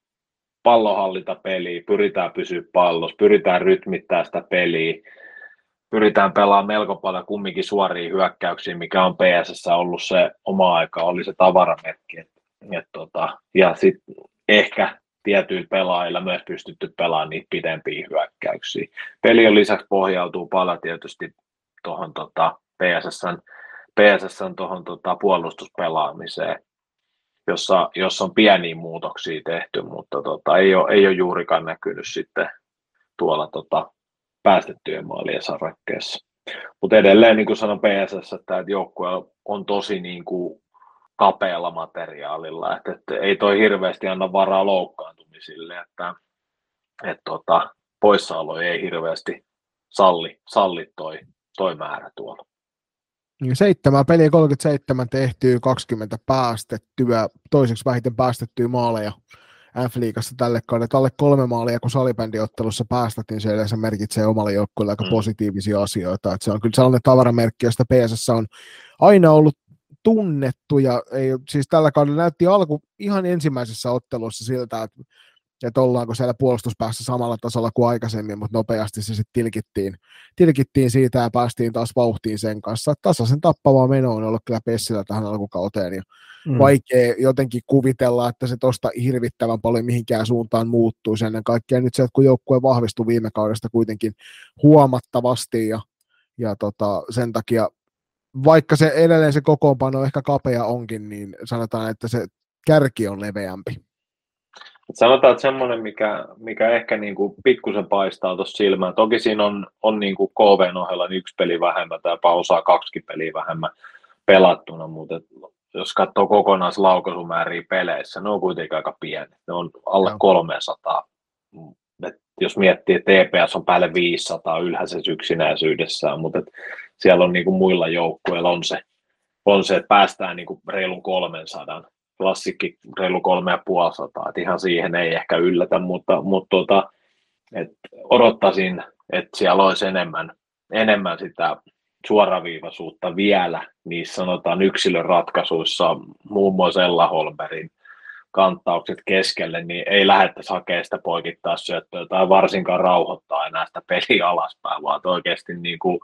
peliä, pyritään pysyä pallossa, pyritään rytmittää sitä peliä, pyritään pelaamaan melko paljon kumminkin suoria hyökkäyksiä, mikä on PSS ollut se oma aika, oli se tavaramerkki. Et, et tota, ja sitten ehkä tietyillä pelaajilla myös pystytty pelaamaan niitä pidempiä hyökkäyksiä. Peli on lisäksi pohjautuu paljon tietysti tuohon tota, PSSn, PSSn tuohon tota, puolustuspelaamiseen, jossa, jossa on pieniä muutoksia tehty, mutta tota, ei, ole, ei ole juurikaan näkynyt sitten tuolla tota, päästettyjen maalien sarrakkeessa. Mutta edelleen, niin kuin sanon PSS, että joukkue on tosi niin kuin kapealla materiaalilla, että, että ei toi hirveästi anna varaa loukkaantumisille, että, että tota, poissaolo ei hirveästi salli, salli toi, toi määrä tuolla. Niin seitsemän peliä 37 tehtyä, 20 päästettyä, toiseksi vähiten päästettyä maaleja F-liigassa tälle kaudelle. Alle kolme maalia, kun salibändiottelussa päästettiin, se yleensä merkitsee omalle joukkueelle aika mm. positiivisia asioita. Että se on kyllä sellainen tavaramerkki, josta PSS on aina ollut tunnettu, ja ei, siis tällä kaudella näytti alku ihan ensimmäisessä ottelussa siltä, että että ollaanko siellä puolustuspäässä samalla tasolla kuin aikaisemmin, mutta nopeasti se sitten tilkittiin, tilkittiin siitä ja päästiin taas vauhtiin sen kanssa. Tasaisen tappavaa meno on ollut kyllä Pessillä tähän alkukauteen ja mm. vaikea jotenkin kuvitella, että se tosta hirvittävän paljon mihinkään suuntaan muuttuisi ennen kaikkea nyt se, että kun joukkue vahvistui viime kaudesta kuitenkin huomattavasti ja, ja tota, sen takia vaikka se edelleen se kokoonpano ehkä kapea onkin, niin sanotaan, että se kärki on leveämpi. Sanotaan, että semmoinen, mikä, mikä ehkä niin kuin pikkusen paistaa tuossa silmään. Toki siinä on, on niin kuin KVn ohella niin yksi peli vähemmän tai jopa osaa kaksi peliä vähemmän pelattuna, mutta et jos katsoo kokonaislaukaisumääriä peleissä, ne on kuitenkin aika pienet. Ne on alle no. 300. Et jos miettii, että TPS on päälle 500 ylhäisessä yksinäisyydessään, mutta et siellä on niin kuin muilla joukkueilla on se, on se, että päästään niin kuin reilun 300 klassikki reilu kolme ja puoli sataa, että ihan siihen ei ehkä yllätä, mutta, mutta tuota, et odottaisin, että siellä olisi enemmän, enemmän sitä suoraviivaisuutta vielä niissä sanotaan yksilön ratkaisuissa, muun muassa Ella Holberin kantaukset keskelle, niin ei lähdettäisi hakemaan sitä poikittaa syöttöä tai varsinkaan rauhoittaa enää sitä peliä alaspäin, vaan oikeasti niin kuin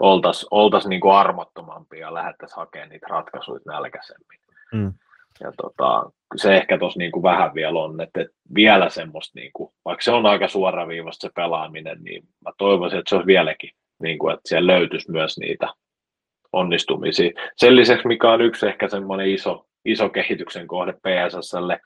oltaisiin oltais niin kuin armottomampia ja lähdettäisiin hakemaan niitä ratkaisuja nälkäisemmin. Mm ja tota, se ehkä tuossa niinku vähän vielä on, että, että vielä semmoista, niinku, vaikka se on aika suoraviivasta se pelaaminen, niin mä toivoisin, että se olisi vieläkin, niinku, että siellä löytyisi myös niitä onnistumisia. Sen lisäksi, mikä on yksi ehkä semmoinen iso, iso kehityksen kohde PSSlle,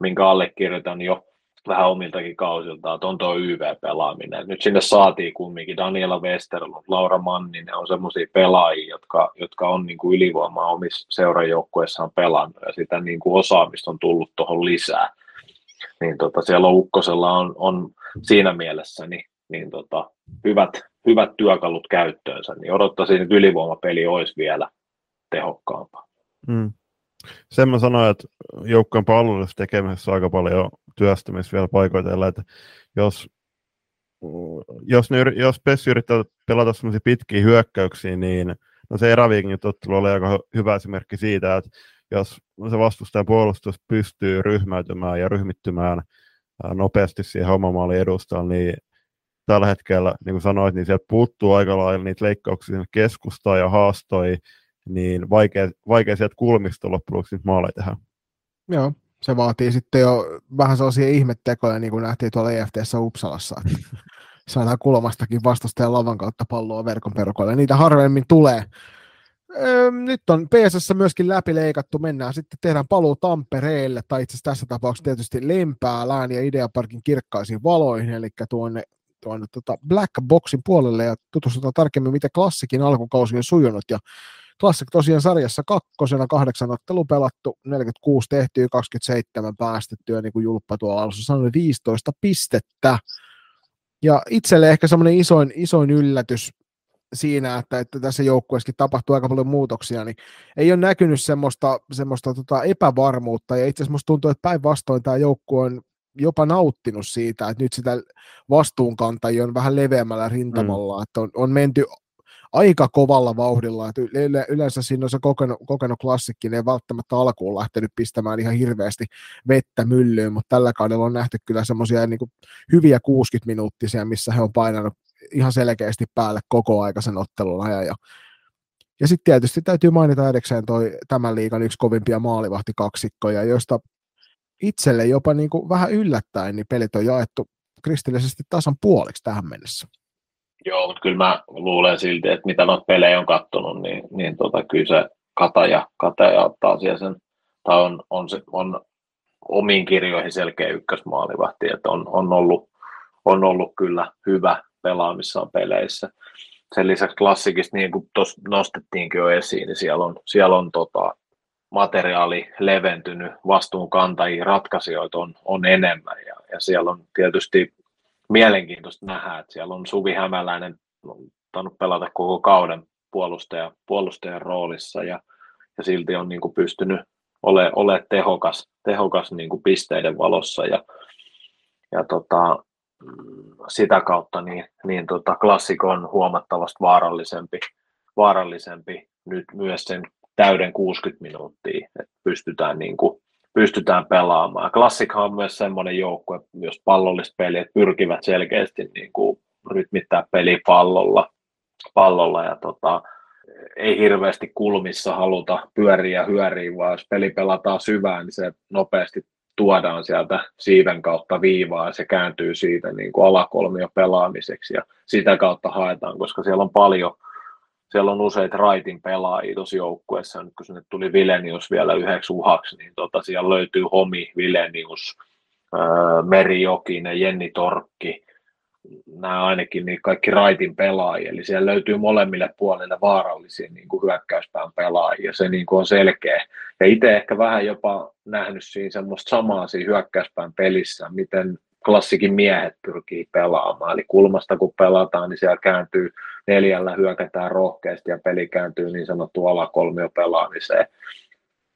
minkä allekirjoitan jo vähän omiltakin kausiltaan, että on tuo YV-pelaaminen. Nyt sinne saatiin kumminkin Daniela Westerlund, Laura Manninen on semmoisia pelaajia, jotka, jotka on niin kuin ylivoimaa omissa seurajoukkueissaan pelannut ja sitä niin kuin osaamista on tullut tuohon lisää. Niin tota, siellä Ukkosella on, on siinä mielessä niin, niin tota, hyvät, hyvät työkalut käyttöönsä, niin odottaisin, että ylivoimapeli olisi vielä tehokkaampaa. Mm. Sen mä sanoin, että joukkojen palvelussa tekemisessä aika paljon työstämistä vielä paikoitella, että jos, jos, ne, jos Pessi yrittää pelata sellaisia pitkiä hyökkäyksiä, niin no se eräviikin ottelu oli aika hyvä esimerkki siitä, että jos se vastustajan puolustus pystyy ryhmäytymään ja ryhmittymään nopeasti siihen homamaalin edustalla, niin tällä hetkellä, niin kuin sanoit, niin sieltä puuttuu aika lailla niitä leikkauksia keskustaa ja haastoi, niin vaikea, vaikea sieltä kulmista loppujen lopuksi maaleja tehdä. Joo, se vaatii sitten jo vähän sellaisia ihmettekoja, niin kuin nähtiin tuolla EFTssä Uppsalassa, saadaan kulmastakin vastustajan lavan kautta palloa verkon perukoille. Niitä harvemmin tulee. Öö, nyt on PSS myöskin läpileikattu, mennään sitten, tehdään paluu Tampereelle, tai itse asiassa tässä tapauksessa tietysti Lempää, Lään ja Ideaparkin kirkkaisiin valoihin, eli tuonne, tuonne tota Black Boxin puolelle, ja tutustutaan tarkemmin, miten klassikin alkukausi on sujunut, ja Classic tosiaan sarjassa kakkosena, kahdeksan ottelu pelattu, 46 tehtyä, 27 päästettyä, niin kuin Julppa tuolla alussa sanoi, 15 pistettä. Ja itselle ehkä semmoinen isoin, isoin yllätys siinä, että, että tässä joukkueessakin tapahtuu aika paljon muutoksia, niin ei ole näkynyt semmoista, semmoista tota epävarmuutta, ja itse asiassa musta tuntuu, että päinvastoin tämä joukkue on jopa nauttinut siitä, että nyt sitä vastuunkantajia on vähän leveämmällä rintamalla, mm. että on, on menty aika kovalla vauhdilla. Et yleensä siinä on se kokenut, kokenut klassikki, ne ei välttämättä alkuun lähtenyt pistämään ihan hirveästi vettä myllyyn, mutta tällä kaudella on nähty kyllä semmoisia niin hyviä 60-minuuttisia, missä he on painanut ihan selkeästi päälle koko aikaisen ottelun ajan. Ja, ja sitten tietysti täytyy mainita edekseen toi tämän liigan yksi kovimpia maalivahtikaksikkoja, joista itselle jopa niin kuin vähän yllättäen, niin pelit on jaettu kristillisesti tasan puoliksi tähän mennessä. Joo, mutta kyllä mä luulen silti, että mitä noita pelejä on kattonut, niin, niin tota, kyllä se Kataja, Kataja ottaa siellä sen, tai on, on, se, on omiin kirjoihin selkeä ykkösmaalivahti, että on, on, ollut, on ollut kyllä hyvä pelaamissaan peleissä. Sen lisäksi klassikista, niin kuin tuossa nostettiinkin jo esiin, niin siellä on, siellä on tota, materiaali leventynyt, vastuunkantajia, ratkaisijoita on, on enemmän ja, ja siellä on tietysti mielenkiintoista nähdä, että siellä on Suvi Hämäläinen tainnut pelata koko kauden puolustaja, puolustajan roolissa ja, ja silti on niin kuin pystynyt olemaan ole tehokas, tehokas niin kuin pisteiden valossa ja, ja tota, sitä kautta niin, niin tota, klassikko on huomattavasti vaarallisempi, vaarallisempi nyt myös sen täyden 60 minuuttia, että pystytään, niin kuin, pystytään pelaamaan. Klassikko on myös semmoinen joukkue, jos pallolliset pelit pyrkivät selkeästi niin kuin, rytmittää peli pallolla, pallolla ja tota, ei hirveästi kulmissa haluta pyöriä hyöriä, vaan jos peli pelataan syvään, niin se nopeasti tuodaan sieltä siiven kautta viivaa ja se kääntyy siitä niin kuin alakolmio pelaamiseksi ja sitä kautta haetaan, koska siellä on paljon, siellä on useita raitin pelaajia tuossa joukkueessa, nyt kun sinne tuli Vilenius vielä yhdeksi uhaksi, niin tota, siellä löytyy Homi, Vilenius, Meri Jokinen, Jenni Torkki, nämä ainakin niin kaikki raitin pelaajia, eli siellä löytyy molemmille puolille vaarallisia niin kuin hyökkäyspään pelaajia, se niin kuin on selkeä. Ja itse ehkä vähän jopa nähnyt siinä semmoista samaa siinä hyökkäyspään pelissä, miten klassikin miehet pyrkii pelaamaan. Eli kulmasta kun pelataan, niin siellä kääntyy neljällä, hyökätään rohkeasti ja peli kääntyy niin sanottu alakolmio pelaamiseen.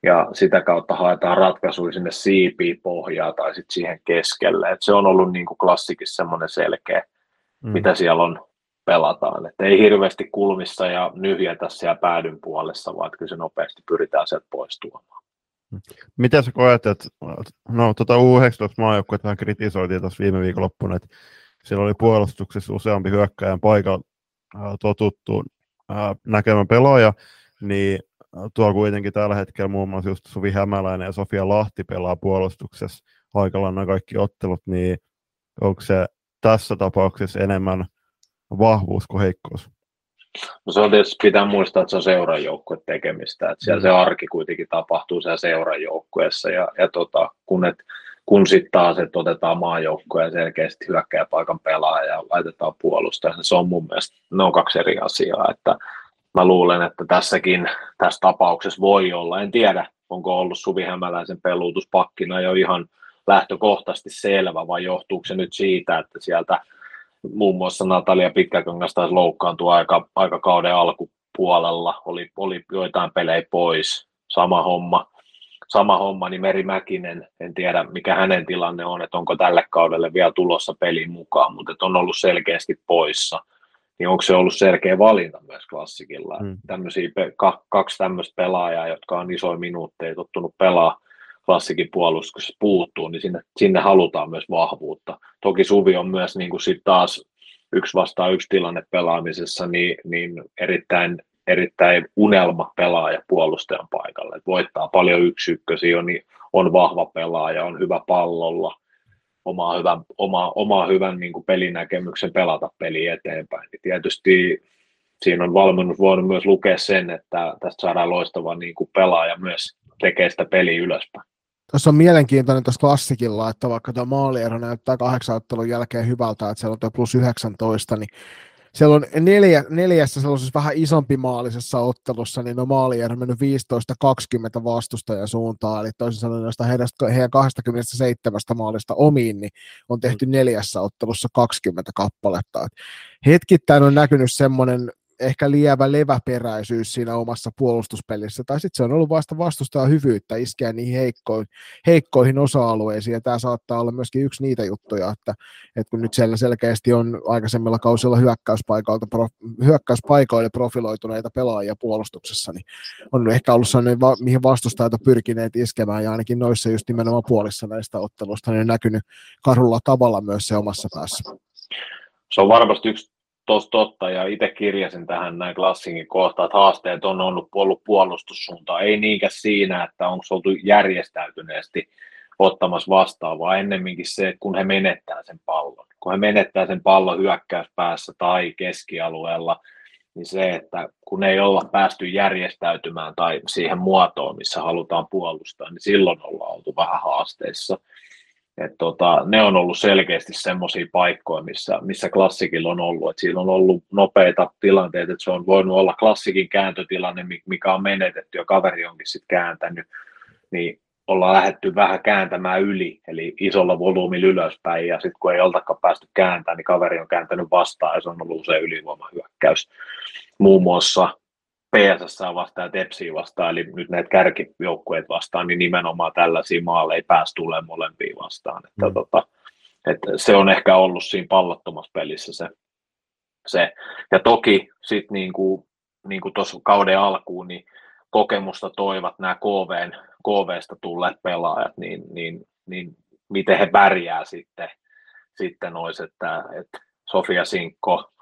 Ja sitä kautta haetaan ratkaisuja sinne siipiin pohjaa tai sitten siihen keskelle. Et se on ollut niin kuin klassikissa semmoinen selkeä, mm. mitä siellä on pelataan. Et ei hirveästi kulmissa ja nyhjätä siellä päädyn puolessa, vaan kyllä se nopeasti pyritään sieltä pois tuomaan. Miten sä koet, että no tota U19 maajoukkuet vähän kritisoitiin tuossa viime viikonloppuna, että siellä oli puolustuksessa useampi hyökkäjän paikalla totuttu näkemään pelaaja, niin tuolla kuitenkin tällä hetkellä muun muassa just Suvi Hämäläinen ja Sofia Lahti pelaa puolustuksessa paikallaan nämä kaikki ottelut, niin onko se tässä tapauksessa enemmän vahvuus kuin heikkous? No se on tietysti pitää muistaa, että se on seurajoukkue tekemistä, että siellä mm. se arki kuitenkin tapahtuu siellä seurajoukkueessa ja, ja tota, kun, et, kun sitten taas, että otetaan maajoukkoja selkeästi hyökkäjäpaikan pelaaja ja laitetaan puolustaja, niin se on mun mielestä, ne on kaksi eri asiaa, että mä luulen, että tässäkin tässä tapauksessa voi olla, en tiedä, onko ollut Suvi Hämäläisen peluutuspakkina jo ihan lähtökohtaisesti selvä, vai johtuuko se nyt siitä, että sieltä muun muassa Natalia Pitkäkangas taisi loukkaantua aika, aika kauden alkupuolella, oli, oli joitain pelejä pois, sama homma, sama homma, niin Meri Mäkinen, en tiedä mikä hänen tilanne on, että onko tälle kaudelle vielä tulossa pelin mukaan, mutta on ollut selkeästi poissa. Niin onko se ollut selkeä valinta myös klassikilla. Mm. Tämmöisiä, kaksi tämmöistä pelaajaa, jotka on isoja minuutteja tottunut pelaa klassikin puolustuksessa puuttuu, niin sinne, sinne halutaan myös vahvuutta. Toki Suvi on myös niin kuin sit taas yksi vastaan yksi tilanne pelaamisessa, niin, niin erittäin, erittäin unelma pelaaja puolustajan paikalle. Et voittaa paljon yksi on, niin on vahva pelaaja, on hyvä pallolla, omaa hyvän, oma, oma hyvän niin kuin pelinäkemyksen pelata peli eteenpäin. Niin tietysti siinä on valmennus voinut myös lukea sen, että tästä saadaan loistava niin kuin pelaaja myös tekee sitä peliä ylöspäin. Tuossa on mielenkiintoinen tuossa klassikilla, että vaikka tämä maaliero näyttää kahdeksan ottelun jälkeen hyvältä, että siellä on tuo plus 19, niin siellä on neljä, neljässä sellaisessa vähän isompi maalisessa ottelussa, niin on maaliero mennyt 15-20 vastustajan suuntaan, eli toisin sanoen noista heidän, heidän 27 maalista omiin, niin on tehty neljässä ottelussa 20 kappaletta. Et hetkittäin on näkynyt semmoinen ehkä lievä leväperäisyys siinä omassa puolustuspelissä, tai sitten se on ollut vasta vastustaa hyvyyttä iskeä niihin heikkoihin, heikkoihin osa-alueisiin, ja tämä saattaa olla myöskin yksi niitä juttuja, että, että kun nyt siellä selkeästi on aikaisemmilla kausilla hyökkäyspaikoilta, pro, hyökkäyspaikoille profiloituneita pelaajia puolustuksessa, niin on ehkä ollut sellainen, mihin vastustajat on pyrkineet iskemään, ja ainakin noissa just nimenomaan puolissa näistä ottelusta, niin on näkynyt karulla tavalla myös se omassa päässä. Se on varmasti yksi tos totta, ja itse kirjasin tähän näin klassingin kohtaan, että haasteet on ollut, ollut puolustussuuntaan, ei niinkään siinä, että onko oltu järjestäytyneesti ottamassa vastaan, vaan ennemminkin se, että kun he menettää sen pallon, kun he menettää sen pallon hyökkäyspäässä tai keskialueella, niin se, että kun ei olla päästy järjestäytymään tai siihen muotoon, missä halutaan puolustaa, niin silloin ollaan oltu vähän haasteissa. Et tota, ne on ollut selkeästi semmoisia paikkoja, missä, missä klassikilla on ollut. Et siinä on ollut nopeita tilanteita, että se on voinut olla klassikin kääntötilanne, mikä on menetetty ja kaveri onkin sitten kääntänyt. Niin ollaan lähdetty vähän kääntämään yli, eli isolla volyymilla ylöspäin, ja sitten kun ei oltakaan päästy kääntämään, niin kaveri on kääntänyt vastaan, ja se on ollut usein ylivoimahyökkäys. Muun muassa PSS vastaan ja Tepsiä vastaan, eli nyt näitä kärkijoukkueet vastaan, niin nimenomaan tällaisia maaleja ei pääsi tulemaan molempiin vastaan. Että mm. tota, että se on ehkä ollut siinä pallottomassa pelissä se. se. Ja toki sitten niin kuin, niin kuin tuossa kauden alkuun, niin kokemusta toivat nämä KVn, KVstä tulleet pelaajat, niin, niin, niin miten he pärjää sitten, sitten olisi, että, että Sofia Sinkko,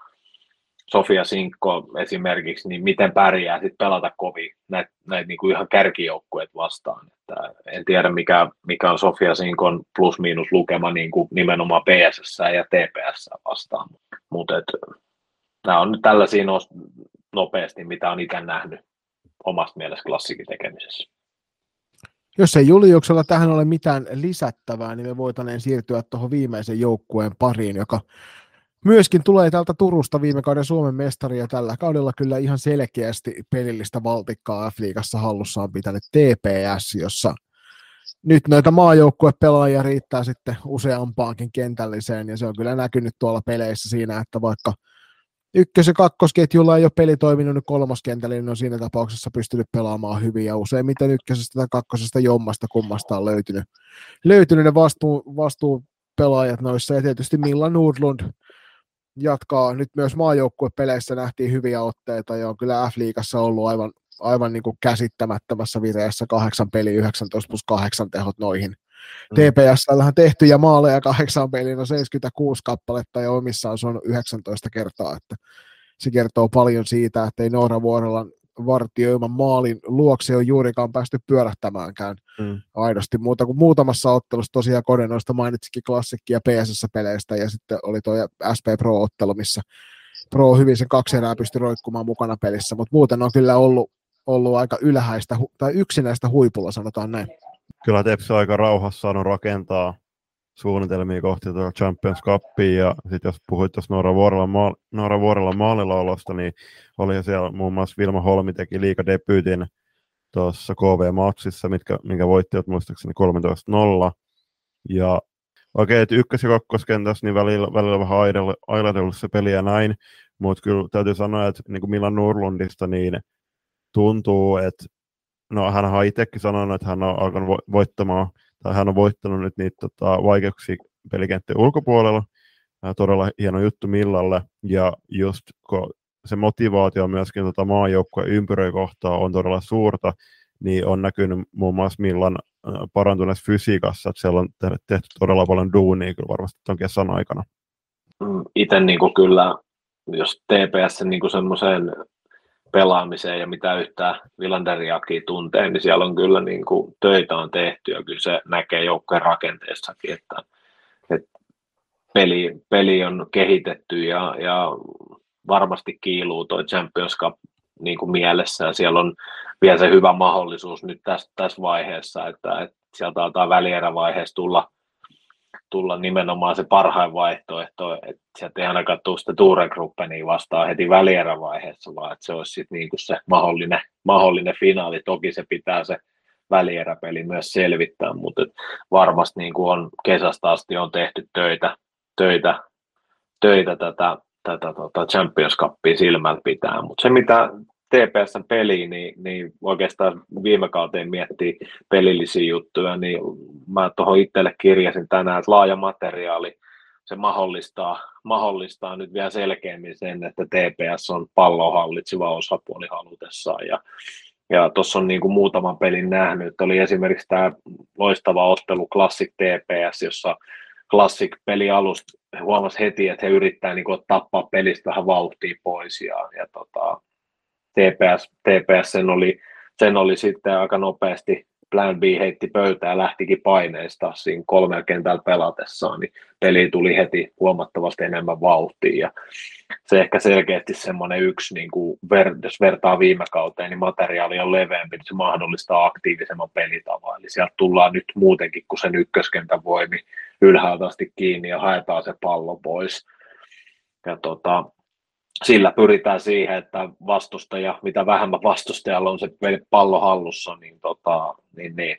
Sofia Sinkko esimerkiksi, niin miten pärjää sitten pelata kovin näitä näit niinku ihan kärkijoukkueet vastaan. Että en tiedä, mikä, mikä on Sofia Sinkon plus-miinus lukema niin kuin nimenomaan PSS ja TPS vastaan. Mutta nämä on nyt tällaisia nopeasti, mitä on itse nähnyt omasta mielestä klassikin tekemisessä. Jos ei Juliuksella tähän ole mitään lisättävää, niin me voitaneen siirtyä tuohon viimeisen joukkueen pariin, joka myöskin tulee täältä Turusta viime kauden Suomen mestari ja tällä kaudella kyllä ihan selkeästi pelillistä valtikkaa F-liigassa hallussaan pitänyt TPS, jossa nyt noita maajoukkuepelaajia riittää sitten useampaankin kentälliseen ja se on kyllä näkynyt tuolla peleissä siinä, että vaikka ykkös- ja kakkosketjulla ei ole peli toiminut, niin kolmoskentällä niin on siinä tapauksessa pystynyt pelaamaan hyvin ja useimmiten ykkösestä tai kakkosesta jommasta kummasta on löytynyt, löytynyt ne vastuu, vastuupelaajat noissa ja tietysti Milla Nordlund jatkaa nyt myös maajoukkuepeleissä nähtiin hyviä otteita ja on kyllä F-liigassa ollut aivan, aivan niin kuin käsittämättömässä vireessä kahdeksan peli 19 plus kahdeksan tehot noihin. Mm. TPS-llähän tehtyjä maaleja kahdeksan peliin on 76 kappaletta ja omissaan se on 19 kertaa, että se kertoo paljon siitä, että ei Noora Vuorolan vartioiman maalin luokse on juurikaan päästy pyörähtämäänkään mm. aidosti muuta kuin muutamassa ottelussa tosiaan Kodenoista mainitsikin klassikkia PSS-peleistä ja sitten oli tuo SP Pro-ottelu, missä Pro hyvin sen kaksi erää pystyi roikkumaan mukana pelissä, mutta muuten on kyllä ollut, ollut aika ylhäistä tai yksinäistä huipulla, sanotaan näin. Kyllä Tepsi aika rauhassa saanut rakentaa suunnitelmia kohti tuota Champions Cupia, ja sitten jos puhuit tuossa Noora Vuorella, maal, Noora Vuorella maalilaolosta, niin oli siellä muun muassa Vilma Holmi teki liikadebyytin tuossa KV-matsissa, mitkä, minkä voittivat muistaakseni 13-0, ja okei, okay, että ykkös- ja kakkoskentässä niin välillä, välillä vähän ailatellut se peli ja näin, mutta kyllä täytyy sanoa, että niin kuin Milan Nurlundista, niin tuntuu, että no hän on itsekin sanonut, että hän on alkanut voittamaan tai hän on voittanut nyt niitä tota, vaikeuksia pelikenttien ulkopuolella. Ää, todella hieno juttu Millalle, ja just kun se motivaatio myöskin tota maajoukkueen ympyröi kohtaa on todella suurta, niin on näkynyt muun muassa Millan parantuneessa fysiikassa, että siellä on tehty todella paljon duunia kyllä varmasti tuon kesän aikana. Mm, Itse niin kyllä, jos TPS niin semmoiseen pelaamiseen ja mitä yhtään Villanderiakin tuntee, niin siellä on kyllä niin kuin töitä on tehty ja kyllä se näkee joukkojen rakenteessakin, että, että peli, peli on kehitetty ja, ja varmasti kiiluu toi Champions Cup niin kuin mielessä. Ja siellä on vielä se hyvä mahdollisuus nyt tässä, tässä vaiheessa, että, että sieltä alkaa välierävaiheessa tulla tulla nimenomaan se parhain vaihtoehto, että sieltä ei ainakaan tule sitä Tuuregruppenia vastaan heti välierävaiheessa, vaan että se olisi sitten niin kuin se mahdollinen, mahdollinen finaali. Toki se pitää se välieräpeli myös selvittää, mutta varmasti niin kuin on kesästä asti on tehty töitä, töitä, töitä tätä tätä tota Champions Cupia silmällä pitää, mutta se mitä TPSn peli, niin, niin oikeastaan viime kauteen miettii pelillisiä juttuja, niin mä tuohon itselle kirjasin tänään, että laaja materiaali, se mahdollistaa, mahdollistaa nyt vielä selkeämmin sen, että TPS on pallon hallitseva osapuoli halutessaan. Ja, ja tuossa on niin kuin muutaman pelin nähnyt, oli esimerkiksi tämä loistava ottelu Classic TPS, jossa Classic peli alusta huomasi heti, että he yrittää niin tappaa pelistä vähän vauhtia pois ja, ja tota, TPS, TPS sen, oli, sen oli sitten aika nopeasti Plan B heitti pöytää ja lähtikin paineista siinä kolmella kentällä pelatessaan, niin peli tuli heti huomattavasti enemmän vauhtia. Ja se ehkä selkeästi semmoinen yksi, niin kuin ver, jos vertaa viime kauteen, niin materiaali on leveämpi, niin se mahdollistaa aktiivisemman pelitavan. Eli sieltä tullaan nyt muutenkin kuin sen ykköskentän voimi ylhäältä asti kiinni ja haetaan se pallo pois. Ja tota, sillä pyritään siihen, että vastustaja, mitä vähemmän vastustajalla on se pallo hallussa, niin, tota, niin, niin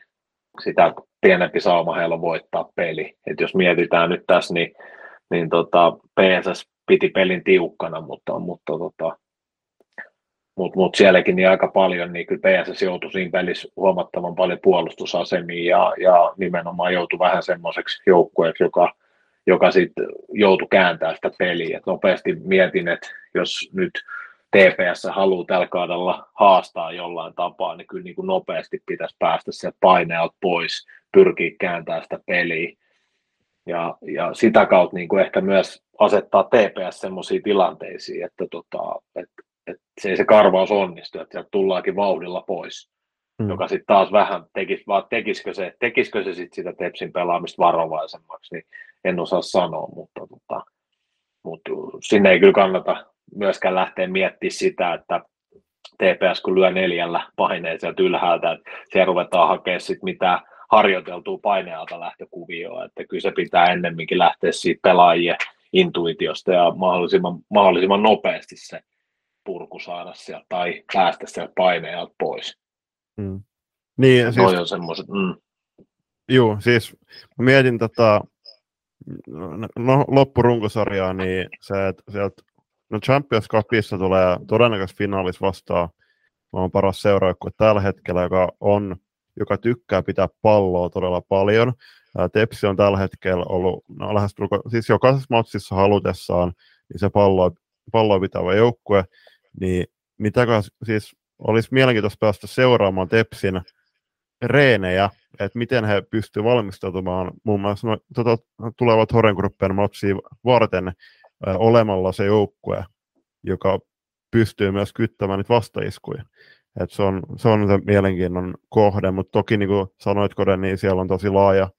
sitä pienempi sauma heillä voittaa peli. Et jos mietitään nyt tässä, niin, niin tota, PSS piti pelin tiukkana, mutta, mutta tota, mutta mut sielläkin niin aika paljon, niin kyllä PSS joutui siinä pelissä huomattavan paljon puolustusasemiin ja, ja nimenomaan joutui vähän semmoiseksi joukkueeksi, joka, joka sitten joutui kääntämään sitä peliä. Et nopeasti mietin, että jos nyt TPS haluaa tällä kaudella haastaa jollain tapaa, niin kyllä niin kuin nopeasti pitäisi päästä sieltä paineelta pois, pyrkiä kääntämään sitä peliä. Ja, ja sitä kautta niin kuin ehkä myös asettaa TPS sellaisiin tilanteisiin, että, tota, että, että se ei se karvaus onnistu, että sieltä tullaakin vauhdilla pois. Mm. Joka sitten taas vähän tekisi, vaan tekisikö se, tekisikö se sit sitä Tepsin pelaamista varovaisemmaksi, niin en osaa sanoa, mutta, tota, mutta sinne ei kyllä kannata myöskään lähteä miettimään sitä, että TPS kun lyö neljällä paineen sieltä ylhäältä, että siellä ruvetaan hakemaan sit mitä harjoiteltua painealta lähtökuvioa, että kyllä se pitää ennemminkin lähteä siitä pelaajien intuitiosta ja mahdollisimman, mahdollisimman nopeasti se purku saada sieltä tai päästä sieltä painealta pois. Mm. Niin, siis, on semmoiset, mm. Juu, siis mietin tota, no, loppurunkosarjaa, niin se, että sieltä no Champions Cupissa tulee todennäköisesti finaalis vastaan. On paras seuraaja tällä hetkellä, joka on joka tykkää pitää palloa todella paljon. Tepsi on tällä hetkellä ollut no, lähes siis jokaisessa matsissa halutessaan niin se pallo, palloa pitävä joukkue, niin mitäkö siis olisi mielenkiintoista päästä seuraamaan Tepsin reenejä, että miten he pystyvät valmistautumaan muun muassa no, tota, tulevat Horengruppen matsia varten olemalla se joukkue, joka pystyy myös kyttämään niitä vastaiskuja. Et se, on, se on se mielenkiinnon kohde, mutta toki niin kuin sanoit Kode, niin siellä on tosi laaja,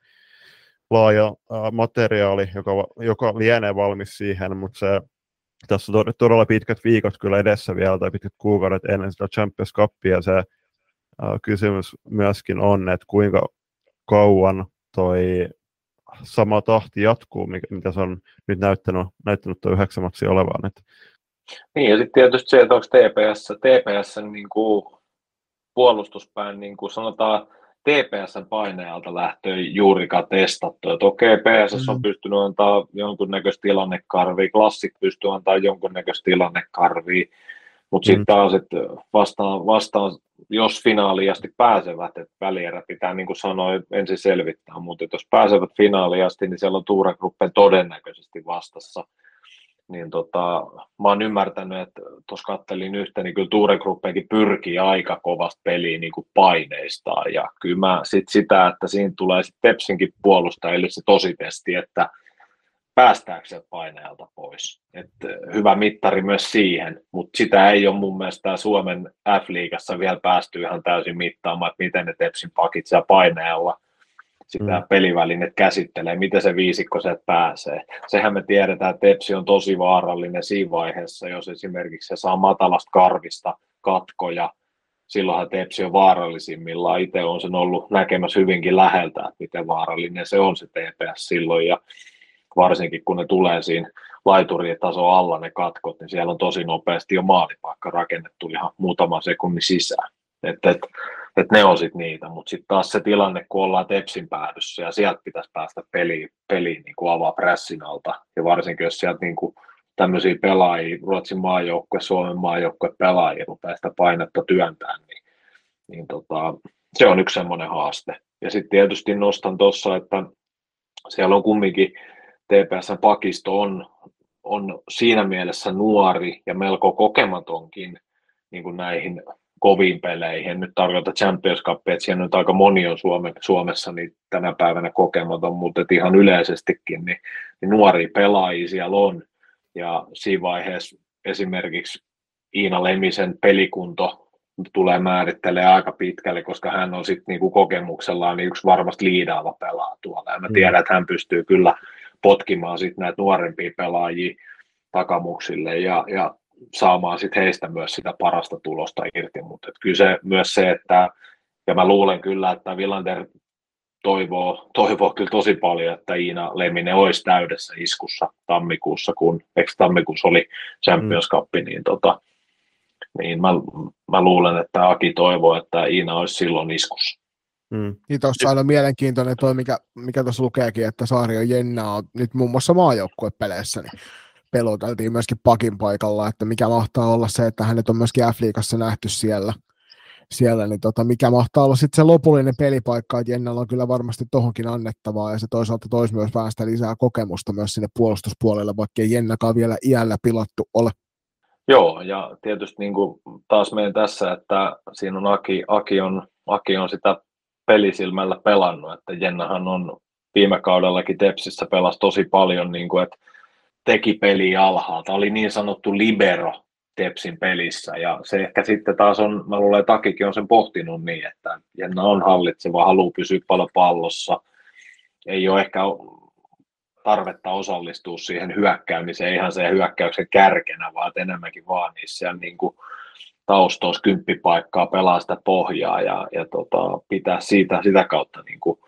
laaja äh, materiaali, joka, joka lienee valmis siihen, mutta se, tässä on todella pitkät viikot kyllä edessä vielä, tai pitkät kuukaudet ennen sitä Champions Cupia, se kysymys myöskin on, että kuinka kauan toi sama tahti jatkuu, mikä, mitä se on nyt näyttänyt, näyttänyt tuo yhdeksän matsia olevan. Että niin, ja sitten tietysti se, että onko TPS, TPS niin kuin puolustuspään, niin kuin sanotaan, TPSn painealta lähtöä juurikaan testattu. Että okei, PSS on mm. pystynyt antaa jonkunnäköistä tilannekarvia, Klassik pystyy antaa jonkunnäköistä tilannekarvia, mutta mm. sitten taas, että vastaan, vastaan, jos finaaliin asti pääsevät, että välierä pitää niin kuin sanoa ensin selvittää, mutta jos pääsevät finaaliin asti, niin siellä on Tuura Gruppen todennäköisesti vastassa – niin tota, mä oon ymmärtänyt, että tuossa kattelin yhtä, niin kyllä Tuure Gruppenkin pyrkii aika kovasti peliin niin kuin paineistaan, ja kyllä mä sit sitä, että siinä tulee sitten Tepsinkin puolustajille se tositesti, että päästääkö se paineelta pois. Et hyvä mittari myös siihen, mutta sitä ei ole mun mielestä Suomen F-liigassa vielä päästy ihan täysin mittaamaan, että miten ne Tepsin pakit siellä paineella sitä mm. pelivälinet käsittelee, miten se viisikko se pääsee. Sehän me tiedetään, että Tepsi on tosi vaarallinen siinä vaiheessa, jos esimerkiksi se saa matalasta karvista katkoja, silloinhan Tepsi on vaarallisimmillaan. Itse on sen ollut näkemässä hyvinkin läheltä, että miten vaarallinen se on se TPS silloin, ja varsinkin kun ne tulee siinä laituritason alla ne katkot, niin siellä on tosi nopeasti jo maalipaikka rakennettu ihan muutaman sekunnin sisään. Että, että että ne on sitten niitä, mutta sitten taas se tilanne, kun ollaan Tepsin päädyssä ja sieltä pitäisi päästä peliin, peliin niin kuin avaa pressin alta, ja varsinkin jos sieltä niin kuin tämmöisiä pelaajia, Ruotsin maajoukkue, Suomen maajoukkue pelaajia rupeaa sitä painetta työntämään, niin, niin tota, se on yksi semmoinen haaste. Ja sitten tietysti nostan tuossa, että siellä on kumminkin TPSn pakisto on, on siinä mielessä nuori ja melko kokematonkin niin kuin näihin koviin peleihin. En nyt tarkoita Champions Cup, että siellä nyt aika moni on Suome, Suomessa niin tänä päivänä kokematon, mutta ihan yleisestikin niin, niin nuoria pelaajia siellä on. Ja siinä vaiheessa esimerkiksi Iina Lemisen pelikunto tulee määrittelee aika pitkälle, koska hän on sitten niinku kokemuksellaan niin yksi varmasti liidaava pelaa tuolla. Ja mä mm. tiedän, että hän pystyy kyllä potkimaan sitten näitä nuorempia pelaajia takamuksille ja, ja saamaan sit heistä myös sitä parasta tulosta irti, mutta kyllä se myös se, että ja mä luulen kyllä, että Villander toivoo, toivoo kyllä tosi paljon, että Iina Leminen olisi täydessä iskussa tammikuussa, kun eikö tammikuussa oli Champions Cup, mm. niin, tota, niin mä, mä, luulen, että Aki toivoo, että Iina olisi silloin iskussa. Mm. Niin tuossa on mielenkiintoinen toi, mikä, mikä tuossa lukeekin, että Saario Jenna on nyt muun muassa maajoukkuepeleissä, niin peloteltiin myöskin pakin paikalla, että mikä mahtaa olla se, että hänet on myöskin F-liigassa nähty siellä, siellä niin tota, mikä mahtaa olla sitten se lopullinen pelipaikka, että Jennalla on kyllä varmasti tohonkin annettavaa, ja se toisaalta toisi myös vähän sitä lisää kokemusta myös sinne puolustuspuolelle, vaikka ei Jennakaan vielä iällä pilattu ole. Joo, ja tietysti niin kuin taas meidän tässä, että siinä on Aki, Aki, on, Aki on sitä pelisilmällä pelannut, että Jennahan on viime kaudellakin Tepsissä pelasi tosi paljon, niin kuin, että teki peli alhaalta, oli niin sanottu libero Tepsin pelissä, ja se ehkä sitten taas on, mä luulen, että Takikin on sen pohtinut niin, että Jenna on hallitseva, haluaa pysyä paljon pallossa, ei ole ehkä tarvetta osallistua siihen hyökkäämiseen ihan se hyökkäyksen kärkenä, vaan enemmänkin vaan niissä niin kuin taustoissa kymppipaikkaa, pelaa sitä pohjaa ja, ja tota, pitää siitä, sitä kautta niin kuin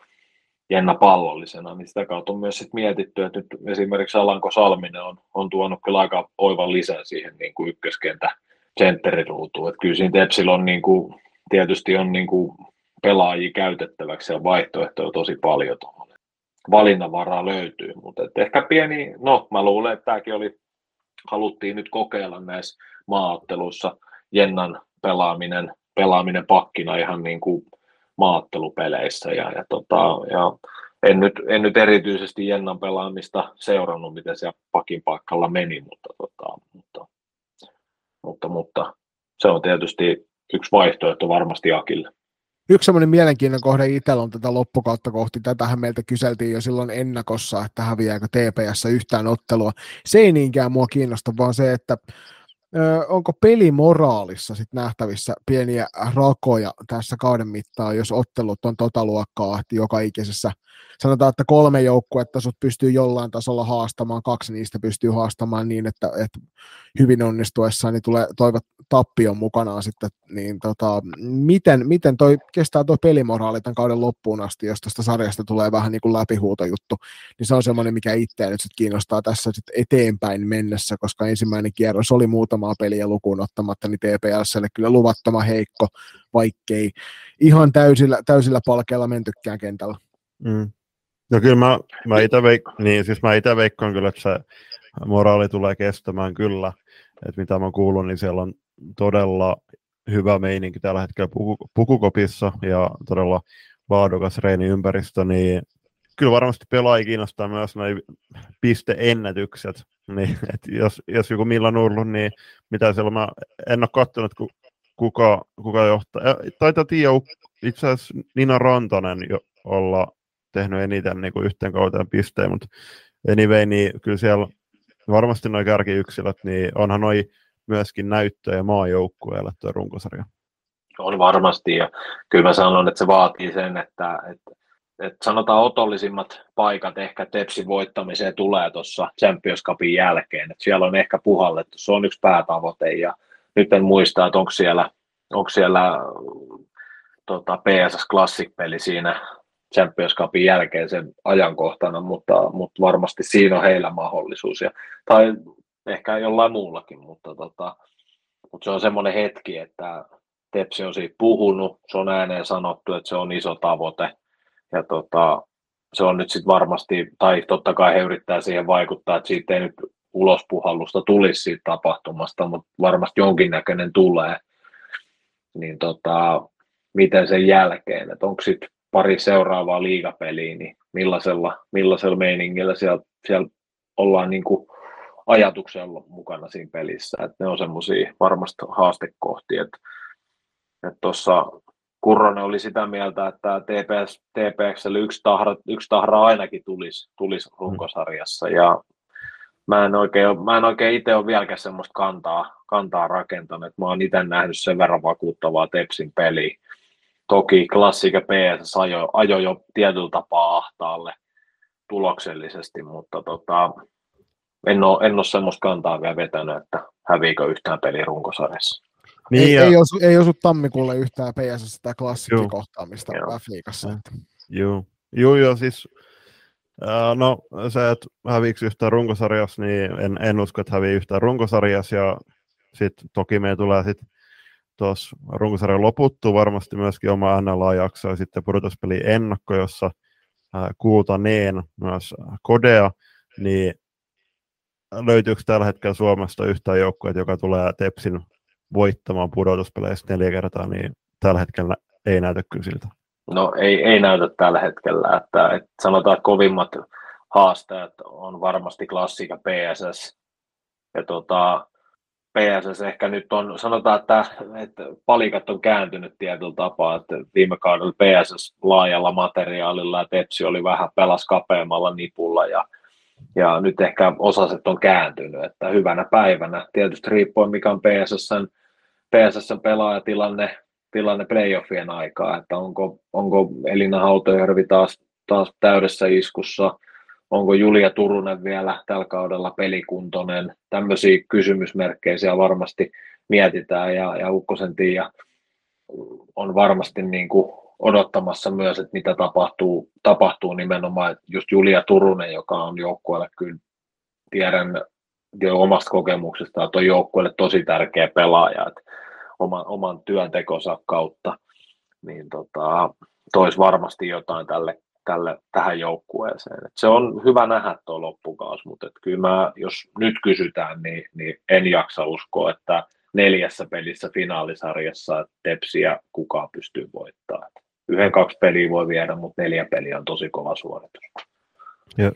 Jenna pallollisena, niin sitä kautta on myös sit mietitty, että nyt esimerkiksi Alanko Salminen on, on tuonut kyllä aika oivan lisän siihen niin kuin ykköskentä sentteriruutuun. Että kyllä siinä Tepsillä on niin kuin, tietysti on niin kuin pelaajia käytettäväksi ja vaihtoehtoja tosi paljon tuohon. Valinnanvaraa löytyy, mutta ehkä pieni, no mä luulen, että tämäkin oli, haluttiin nyt kokeilla näissä maaotteluissa Jennan pelaaminen, pelaaminen pakkina ihan niin kuin maattelupeleissä ja, ja, tota, ja en, nyt, en nyt erityisesti Jennan pelaamista seurannut, miten se pakin paikalla meni, mutta, tota, mutta, mutta, mutta se on tietysti yksi vaihtoehto varmasti Akille. Yksi semmoinen mielenkiintoinen kohde itsellä on tätä loppukautta kohti. Tätähän meiltä kyseltiin jo silloin ennakossa, että häviääkö TPS yhtään ottelua. Se ei niinkään mua kiinnosta, vaan se, että onko pelimoraalissa sit nähtävissä pieniä rakoja tässä kauden mittaan, jos ottelut on tota luokkaa, joka ikisessä sanotaan, että kolme joukkuetta sut pystyy jollain tasolla haastamaan, kaksi niistä pystyy haastamaan niin, että, että hyvin onnistuessaan niin tulee toivat tappion mukanaan sitten, niin tota, miten, miten toi, kestää tuo pelimoraali tämän kauden loppuun asti, jos tästä sarjasta tulee vähän niin kuin läpihuutojuttu, niin se on semmoinen, mikä itseä nyt sit kiinnostaa tässä sit eteenpäin mennessä, koska ensimmäinen kierros oli muutamaa peliä lukuun ottamatta, niin TPSlle kyllä luvattoman heikko, vaikkei ihan täysillä, täysillä palkeilla mentykään kentällä. Mm. No kyllä mä, mä itse veik- niin, siis mä veikkaan kyllä, että se moraali tulee kestämään kyllä. Että mitä mä kuulun, niin siellä on todella hyvä meininki tällä hetkellä puku, pukukopissa ja todella laadukas reiniympäristö, niin kyllä varmasti pelaajia kiinnostaa myös noin pisteennätykset. Niin, et jos, jos joku Milla Nurlu, niin mitä siellä mä en ole katsonut, kuka, kuka johtaa. Taitaa tiedä itse asiassa Nina Rantanen jo olla tehnyt eniten niin kuin yhteen kauteen pisteen, mutta anyway, niin kyllä siellä varmasti noin kärkiyksilöt, niin onhan noin myöskin näyttöjä maajoukkueelle tuo runkosarja. On varmasti, ja kyllä mä sanon, että se vaatii sen, että, että, että sanotaan otollisimmat paikat ehkä Tepsin voittamiseen tulee tuossa Champions Cupin jälkeen, että siellä on ehkä puhallettu, se on yksi päätavoite, ja nyt en muista, että onko siellä, onko siellä tota, PSS Classic-peli siinä Champions Cupin jälkeen sen ajankohtana, mutta, mutta varmasti siinä on heillä mahdollisuus. Ja, tai ehkä jollain muullakin, mutta, tota, mutta se on semmoinen hetki, että Tepsi on siitä puhunut, se on ääneen sanottu, että se on iso tavoite. Ja tota, se on nyt sitten varmasti, tai totta kai he yrittää siihen vaikuttaa, että siitä ei nyt ulospuhallusta tulisi siitä tapahtumasta, mutta varmasti jonkinnäköinen tulee. Niin tota, miten sen jälkeen, että onko sitten pari seuraavaa liigapeliä, niin millaisella, millaisella meiningillä siellä, siellä ollaan niin kuin ajatuksella mukana siinä pelissä. Että ne on semmoisia varmasti haastekohtia. Että, että tuossa Kurronen oli sitä mieltä, että TPS, TPXlle yksi tahra, yksi tahra ainakin tulisi, tulisi runkosarjassa. Ja mä en oikein, mä en oikein itse ole vieläkään semmoista kantaa, kantaa rakentanut. Mä oon itse nähnyt sen verran vakuuttavaa Tepsin peliä. Toki klassika PS ajo, ajo jo tietyllä tapaa ahtaalle tuloksellisesti, mutta tota, en ole, en ole semmoista kantaa vielä vetänyt, että häviikö yhtään peli runkosarjassa. Niin, ei, ja... ei, osu, ei osu tammikuulle yhtään PS sitä klassikkikohtaamista F-liigassa. Joo. Joo, joo, siis Uh, no se, että häviiksi yhtään runkosarjassa, niin en, en usko, että hävii yhtään runkosarjassa, ja sitten toki meidän tulee sitten tuossa runkosarjan loputtua varmasti myöskin oma NLA-jakso ja sitten pudotuspeli ennakko, jossa kuultaneen myös kodea, niin löytyykö tällä hetkellä Suomesta yhtään joukkueet, joka tulee Tepsin voittamaan pudotuspeleissä neljä kertaa, niin tällä hetkellä ei näytä kyllä siltä. No ei, ei näytä tällä hetkellä, että, että sanotaan, kovimmat haasteet on varmasti klassika PSS. Ja tota, PSS ehkä nyt on, sanotaan, että, että palikat on kääntynyt tietyllä tapaa, että viime kaudella PSS laajalla materiaalilla ja Tepsi oli vähän pelas kapeammalla nipulla ja, ja nyt ehkä osaset on kääntynyt, että hyvänä päivänä, tietysti riippuen mikä on PSSn, PSSn pelaajatilanne tilanne playoffien aikaa, että onko, onko Elina Hautojärvi taas, taas täydessä iskussa, onko Julia Turunen vielä tällä kaudella pelikuntoinen, tämmöisiä kysymysmerkkejä siellä varmasti mietitään ja, ja Ukkosen Tiia on varmasti niin kuin odottamassa myös, että mitä tapahtuu, tapahtuu nimenomaan just Julia Turunen, joka on joukkueelle kyllä tiedän jo omasta kokemuksesta, että on joukkueelle tosi tärkeä pelaaja, että oman, oman työntekonsa kautta, niin tota, toisi varmasti jotain tälle, tälle, tähän joukkueeseen. Et se on hyvä nähdä tuo loppukaus, mutta et kyllä mä, jos nyt kysytään, niin, niin en jaksa uskoa, että neljässä pelissä finaalisarjassa Tepsiä kukaan pystyy voittamaan. Yhden kaksi peliä voi viedä, mutta neljä peliä on tosi kova suoritus. Ja,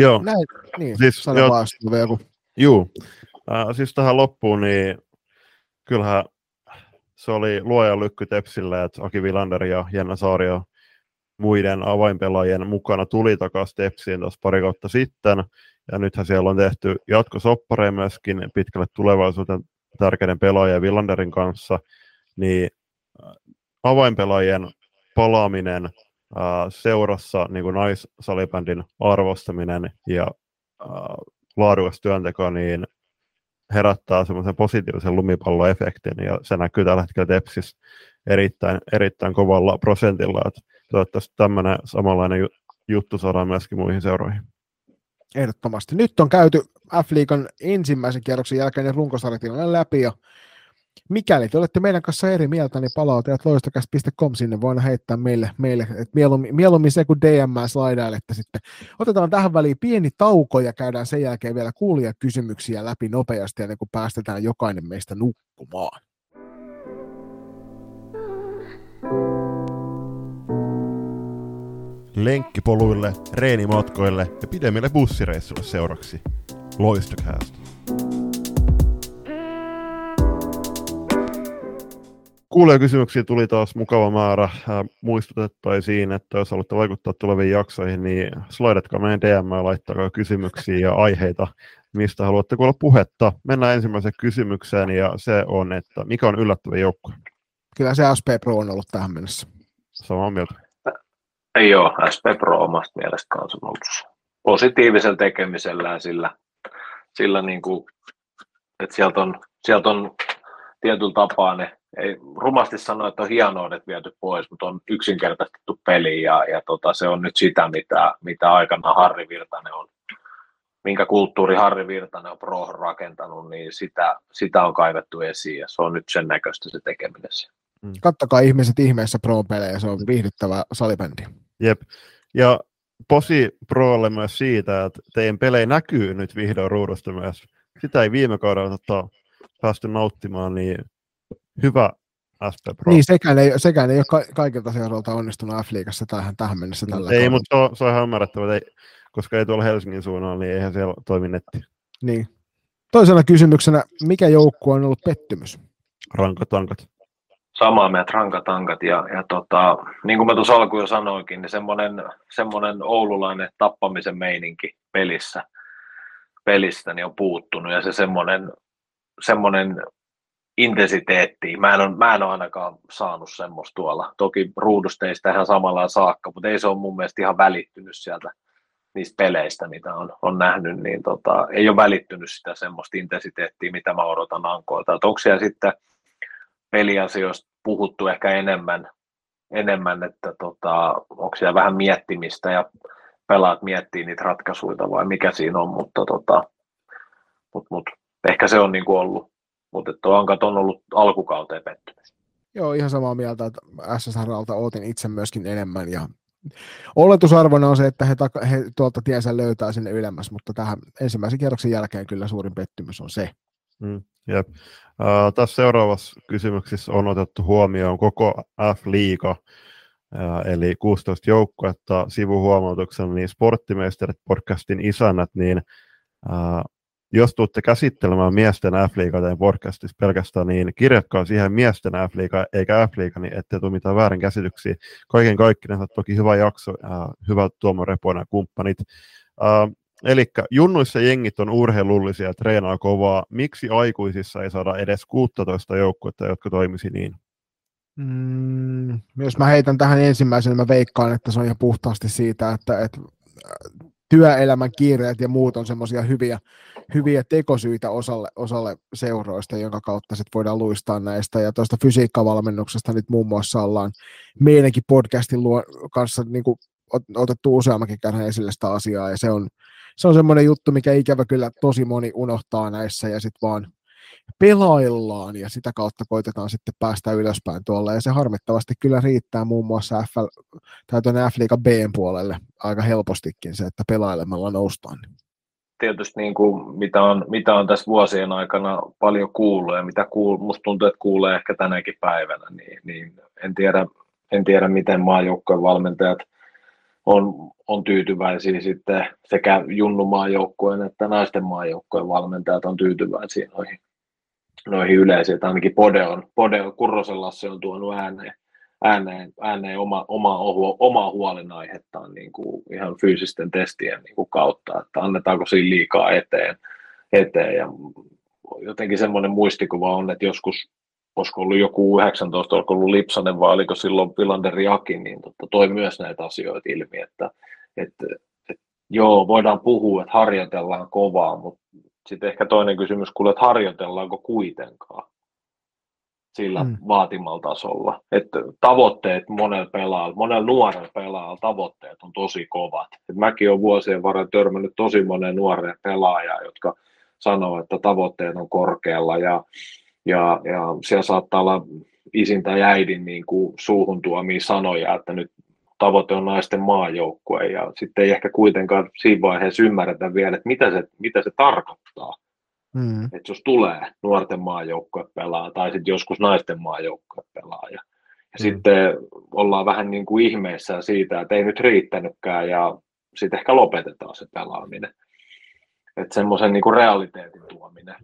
joo. Näin, niin, siis, joo, joku. Juu. Äh, siis tähän loppuun, niin kyllähän se oli luoja lykky Tepsille, että Aki Vilander ja Jenna Saario muiden avainpelaajien mukana tuli takaisin Tepsiin tuossa pari kautta sitten. Ja nythän siellä on tehty jatkosoppareja myöskin pitkälle tulevaisuuteen tärkeiden pelaajien Villanderin kanssa. Niin äh, avainpelaajien palaaminen ää, äh, seurassa niin kuin naissalibändin arvostaminen ja ää, äh, laadukas työnteko, niin herättää semmoisen positiivisen lumipalloefektin, ja se näkyy tällä hetkellä Tepsissä erittäin, erittäin kovalla prosentilla, että toivottavasti tämmöinen samanlainen juttu saadaan myöskin muihin seuroihin. Ehdottomasti. Nyt on käyty F-liigan ensimmäisen kierroksen jälkeen runkosarjatilanne läpi, ja Mikäli te olette meidän kanssa eri mieltä, niin palautajat loistokäst.com sinne voin heittää meille, meille että mieluummin, mieluummin se kuin DM että sitten. Otetaan tähän väliin pieni tauko ja käydään sen jälkeen vielä kuulia kysymyksiä läpi nopeasti ennen kuin päästetään jokainen meistä nukkumaan. Lenkkipoluille, reenimatkoille ja pidemmille bussireissuille seuraksi. Loistokäästä. Kuulijakysymyksiä tuli taas mukava määrä. Muistutettaisiin, että jos haluatte vaikuttaa tuleviin jaksoihin, niin slaidatkaa meidän DM ja laittakaa kysymyksiä ja aiheita, mistä haluatte kuulla puhetta. Mennään ensimmäiseen kysymykseen ja se on, että mikä on yllättävä joukkue? Kyllä se SP Pro on ollut tähän mennessä. Samaa mieltä. Joo, SP Pro omasta mielestä kanssa on ollut positiivisen tekemisellään sillä, sillä niin kuin, että sieltä on, sieltä on tietyllä tapaa ne ei rumasti sanoa, että on hienoudet viety pois, mutta on yksinkertaistettu peli ja, ja tota, se on nyt sitä, mitä, mitä aikana Harri Virtanen on, minkä kulttuuri Harri Virtanen on pro rakentanut, niin sitä, sitä on kaivettu esiin ja se on nyt sen näköistä se tekeminen. Mm. Kattokaa ihmiset ihmeessä pro-pelejä, se on viihdyttävä salibändi. Jep, ja posi prolle myös siitä, että teidän pelejä näkyy nyt vihdoin ruudusta myös. Sitä ei viime kaudella tota, päästy nauttimaan, niin hyvä SP Pro. Niin, sekään ei, sekään ei ole ka- kaikilta seuroilta onnistunut F-liigassa tähän, tähän mennessä tällä Ei, mutta se on, se on ihan ymmärrettävä, ei, koska ei tuolla Helsingin suunnalla, niin eihän siellä toimi netti. Niin. Toisena kysymyksenä, mikä joukkue on ollut pettymys? Rankatankat. Samaa meidät rankatankat ja, ja tota, niin kuin mä tuossa alkuun jo sanoinkin, niin semmoinen, semmoinen oululainen tappamisen meininki pelissä, pelistä niin on puuttunut ja se semmoinen, semmoinen intensiteetti. Mä en, ole, mä en ole ainakaan saanut semmoista tuolla. Toki ruudusta ei ihan samalla saakka, mutta ei se ole mun mielestä ihan välittynyt sieltä niistä peleistä, mitä on, on nähnyt, niin tota, ei ole välittynyt sitä semmoista intensiteettiä, mitä mä odotan ankoilta. onko siellä sitten peliasioista puhuttu ehkä enemmän, enemmän että tota, onko siellä vähän miettimistä ja pelaat miettii niitä ratkaisuja vai mikä siinä on, mutta tota, mut, mut, ehkä se on niinku ollut mutta on ollut alkukauteen pettymys. Joo, ihan samaa mieltä, että SSRlta ootin itse myöskin enemmän ja oletusarvona on se, että he, he tuolta tiensä löytää sinne ylemmäs, mutta tähän ensimmäisen kierroksen jälkeen kyllä suurin pettymys on se. Mm, jep. Uh, tässä seuraavassa kysymyksessä on otettu huomioon koko F-liiga, eli 16 joukkuetta sivuhuomautuksen, niin Sporttimeisterit podcastin isännät, niin uh, jos tuutte käsittelemään miesten F-liigaa podcastissa pelkästään, niin kirjatkaa siihen miesten F-liiga eikä F-liiga, niin ettei tule mitään väärinkäsityksiä. Kaiken kaikkinensa toki hyvä jakso, äh, hyvä Tuomo Reponen ja kumppanit. Äh, Eli junnuissa jengit on urheilullisia ja treenaa kovaa. Miksi aikuisissa ei saada edes 16 joukkuetta, jotka toimisi niin? Mm, jos mä heitän tähän ensimmäisenä, mä veikkaan, että se on ihan puhtaasti siitä, että, että työelämän kiireet ja muut on semmoisia hyviä, hyviä tekosyitä osalle, osalle seuroista, jonka kautta sit voidaan luistaa näistä. Ja tuosta fysiikkavalmennuksesta nyt muun muassa ollaan meidänkin podcastin luo, kanssa niin kuin otettu useammankin kerran esille sitä asiaa, ja se on, se on semmoinen juttu, mikä ikävä kyllä tosi moni unohtaa näissä, ja sitten vaan pelaillaan ja sitä kautta koitetaan sitten päästä ylöspäin tuolla ja se harmittavasti kyllä riittää muun muassa FL, tai tuonne F-liiga B puolelle aika helpostikin se, että pelailemalla noustaan. Tietysti niin kuin, mitä, on, mitä on tässä vuosien aikana paljon kuullut ja mitä kuul, musta tuntuu, että kuulee ehkä tänäkin päivänä, niin, niin en, tiedä, en tiedä miten maajoukkojen valmentajat on, on tyytyväisiä sitten sekä junnumaajoukkojen että naisten maajoukkojen valmentajat on tyytyväisiä noihin noihin yleisiin, että ainakin Pode on, Pode on Kurrosen Lasse on tuonut ääneen, ääneen, ääneen oma, oma, omaa huolenaihettaan niin kuin ihan fyysisten testien niin kuin kautta, että annetaanko siinä liikaa eteen, eteen. Ja jotenkin semmoinen muistikuva on, että joskus olisiko ollut joku 19, olisiko ollut Lipsanen vai oliko silloin Pilanderi Aki, niin totta, toi myös näitä asioita ilmi, että, että, että joo, voidaan puhua, että harjoitellaan kovaa, mutta sitten ehkä toinen kysymys kuule, että harjoitellaanko kuitenkaan sillä mm. vaatimalla tasolla. Että tavoitteet monella pelaajalla, monella nuorella pelaajalla tavoitteet on tosi kovat. Et mäkin olen vuosien varrella törmännyt tosi moneen nuoreen pelaajaa, jotka sanoo, että tavoitteet on korkealla ja, ja, ja siellä saattaa olla isin tai äidin niin kuin suuhun tuomia sanoja, että nyt tavoite on naisten maajoukkue ja sitten ei ehkä kuitenkaan siinä vaiheessa ymmärretä vielä, että mitä se, mitä se tarkoittaa. Mm. Että jos tulee nuorten maajoukkue pelaa tai sitten joskus naisten maajoukkue pelaa ja, ja mm. sitten ollaan vähän niin kuin ihmeessä siitä, että ei nyt riittänytkään ja sitten ehkä lopetetaan se pelaaminen. Että semmoisen niin kuin realiteetin tuominen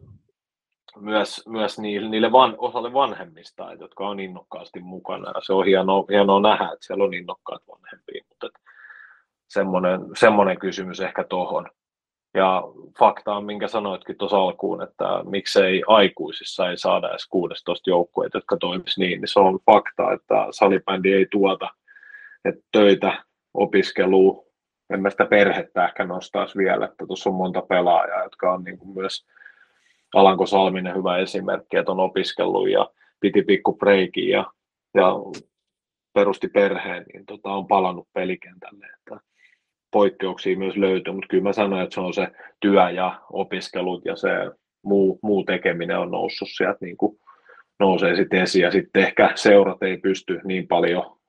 myös, myös niille, van, osalle vanhemmista, jotka on innokkaasti mukana. Ja se on hienoa, hienoa nähdä, että siellä on innokkaat vanhempia, mutta semmoinen, semmoinen kysymys ehkä tuohon. Ja fakta on, minkä sanoitkin tuossa alkuun, että miksei aikuisissa ei saada edes 16 joukkueita, jotka toimisi niin, niin se on fakta, että salibändi ei tuota että töitä, opiskelua, en mä sitä perhettä ehkä nostaisi vielä, että tuossa on monta pelaajaa, jotka on niin kuin myös Alanko Salminen hyvä esimerkki, että on opiskellut ja piti pikku ja, ja perusti perheen, niin tota, on palannut pelikentälle. Että poikkeuksia myös löytyy, mutta kyllä mä sanoin, että se on se työ ja opiskelut ja se muu, muu tekeminen on noussut sieltä niin kuin nousee sitten esiin ja sitten ehkä seurat ei pysty niin paljon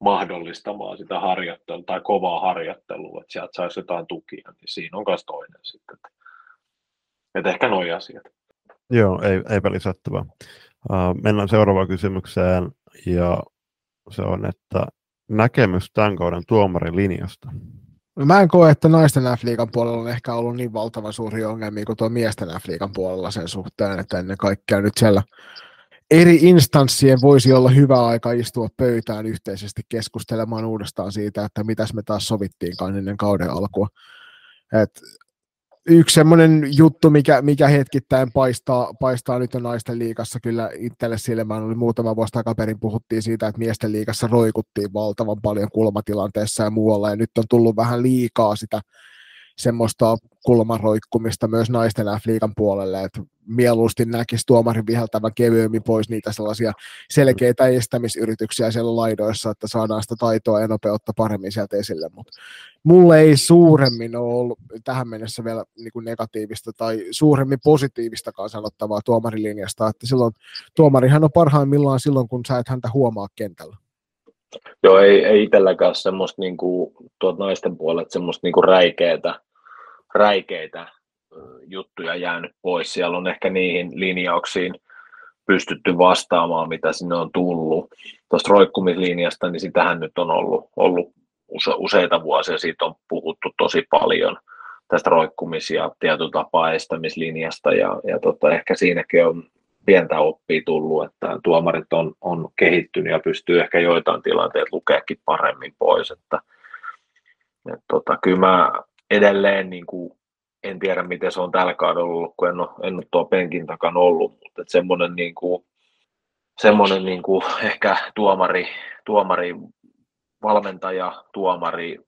mahdollistamaan sitä harjoittelua tai kovaa harjoittelua, että sieltä saisi jotain tukia, niin siinä on myös toinen sitten. Ehkä nuo asiat. Joo, ei, eipä lisättävää. Uh, mennään seuraavaan kysymykseen, ja se on, että näkemys tämän kauden tuomarin linjasta. No mä en koe, että naisten F-liigan puolella on ehkä ollut niin valtavan suuri ongelmia kuin tuo miesten F-liigan puolella sen suhteen, että ennen kaikkea nyt siellä eri instanssien voisi olla hyvä aika istua pöytään yhteisesti keskustelemaan uudestaan siitä, että mitäs me taas sovittiinkaan ennen kauden alkua. Et yksi semmoinen juttu, mikä, mikä hetkittäin paistaa, paistaa nyt naisten liikassa kyllä itselle silmään, oli muutama vuosi takaperin puhuttiin siitä, että miesten liikassa roikuttiin valtavan paljon kulmatilanteessa ja muualla, ja nyt on tullut vähän liikaa sitä semmoista kulmaroikkumista myös naisten F-liigan puolelle, että mieluusti näkisi tuomarin viheltävän kevyemmin pois niitä sellaisia selkeitä estämisyrityksiä siellä laidoissa, että saadaan sitä taitoa ja nopeutta paremmin sieltä esille, mutta mulle ei suuremmin ole ollut tähän mennessä vielä niin kuin negatiivista tai suuremmin positiivistakaan sanottavaa tuomarilinjasta, että silloin tuomarihan on parhaimmillaan silloin, kun sä et häntä huomaa kentällä. Joo, ei, ei itselläkään semmoista niin kuin, tuot naisten puolelta semmoista niin kuin räikeitä, räikeitä juttuja jäänyt pois. Siellä on ehkä niihin linjauksiin pystytty vastaamaan, mitä sinne on tullut. Tuosta roikkumislinjasta, niin sitähän nyt on ollut, ollut use, useita vuosia, siitä on puhuttu tosi paljon tästä roikkumis- ja tietotapaa estämislinjasta, ja, ja tota, ehkä siinäkin on pientä oppia tullut, että tuomarit on, on kehittynyt ja pystyy ehkä joitain tilanteita lukeekin paremmin pois, että, että tota, kyllä mä edelleen niin kuin, en tiedä miten se on tällä kaudella ollut, kun en ole, en ole tuo penkin takana ollut, mutta semmoinen, niin kuin, semmoinen niin kuin ehkä tuomari, tuomari, valmentaja, tuomari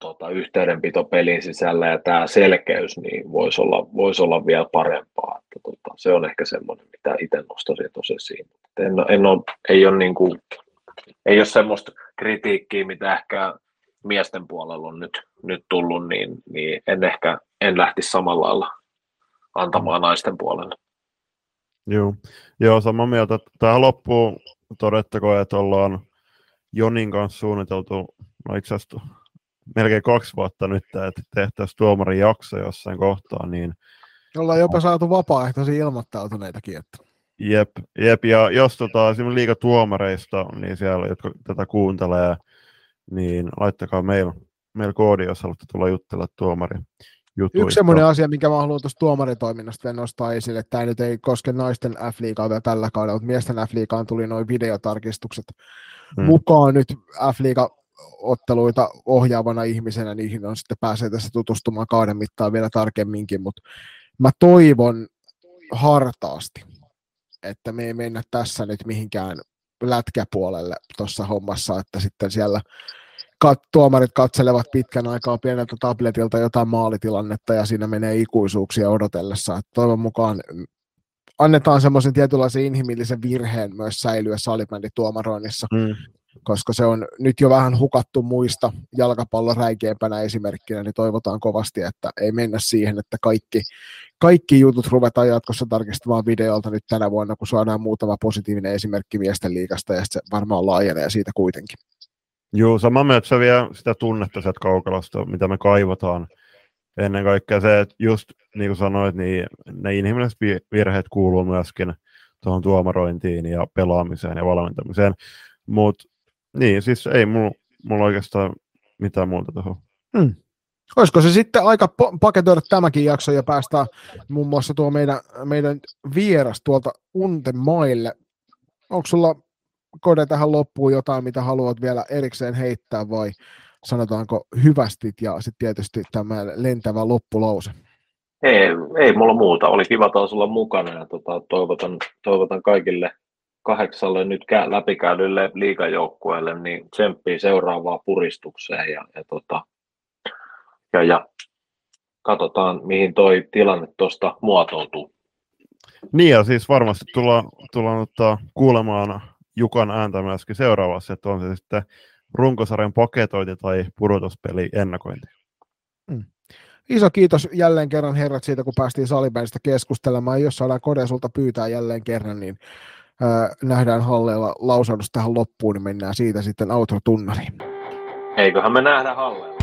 tota, yhteydenpito pelin sisällä ja tämä selkeys niin voisi olla, voisi olla vielä parempaa. Että, tota, se on ehkä semmoinen, mitä itse nostaisin tosi esiin. En, en ole, ei, ole niin kuin, ei ole semmoista kritiikkiä, mitä ehkä miesten puolella on nyt, nyt tullut, niin, niin en ehkä en lähtisi samalla lailla antamaan naisten puolelle. Joo, Joo samaa mieltä. Tähän loppuun todettakoon, että ollaan Jonin kanssa suunniteltu, no itse asiassa melkein kaksi vuotta nyt, että tehtäisiin tuomarin jakso jossain kohtaa, niin Ollaan jopa saatu vapaaehtoisia ilmoittautuneitakin. Että. Jep, jep, ja jos tota, esimerkiksi liiga tuomareista, niin siellä, jotka tätä kuuntelee, niin laittakaa meillä meil koodi, jos haluatte tulla juttella tuomari jutuista. Yksi semmoinen asia, mikä mä haluan tuosta tuomaritoiminnasta vielä nostaa esille, että tämä nyt ei koske naisten F-liigaa vielä tällä kaudella, mutta miesten F-liigaan tuli noin videotarkistukset hmm. mukaan nyt F-liiga otteluita ohjaavana ihmisenä, niihin on sitten pääsee tässä tutustumaan kauden mittaan vielä tarkemminkin, mutta mä toivon hartaasti, että me ei mennä tässä nyt mihinkään lätkäpuolelle tuossa hommassa, että sitten siellä kat- tuomarit katselevat pitkän aikaa pieneltä tabletilta jotain maalitilannetta ja siinä menee ikuisuuksia odotellessa. Että toivon mukaan annetaan semmoisen tietynlaisen inhimillisen virheen myös säilyä salibändituomaroinnissa, mm koska se on nyt jo vähän hukattu muista jalkapallon räikeämpänä esimerkkinä, niin toivotaan kovasti, että ei mennä siihen, että kaikki, kaikki jutut ruvetaan jatkossa tarkistamaan videolta nyt tänä vuonna, kun saadaan muutama positiivinen esimerkki miesten liikasta, ja se varmaan laajenee siitä kuitenkin. Joo, sama vie sitä tunnetta sieltä kaukalosta, mitä me kaivataan. Ennen kaikkea se, että just niin kuin sanoit, niin ne inhimilliset virheet kuuluu myöskin tuohon tuomarointiin ja pelaamiseen ja valmentamiseen. Mutta niin, siis ei mulla, mulla oikeastaan mitään muuta tuohon. Hmm. Olisiko se sitten aika paketoida tämäkin jakso ja päästään muun muassa tuo meidän, meidän vieras tuolta Untemaille. Onko sulla Kode tähän loppuun jotain, mitä haluat vielä erikseen heittää vai sanotaanko hyvästit ja sitten tietysti tämä lentävä loppulause? Ei, ei mulla muuta. Oli kiva taas olla mukana ja tota, toivotan, toivotan kaikille kahdeksalle nyt läpikäydylle liikajoukkueelle, niin tsemppii seuraavaa puristukseen ja, ja, tota, ja, ja katsotaan, mihin toi tilanne tuosta muotoutuu. Niin ja siis varmasti tullaan, tullaan ottaa kuulemaan Jukan ääntä myöskin seuraavassa, että on se sitten runkosarjan paketointi tai pudotuspeli ennakointi. Mm. Iso kiitos jälleen kerran herrat siitä, kun päästiin salibändistä keskustelemaan. Jos saadaan Kode sulta pyytää jälleen kerran, niin nähdään Halleella lausahdus tähän loppuun, niin mennään siitä sitten outro-tunnariin. Eiköhän me nähdä Halleella.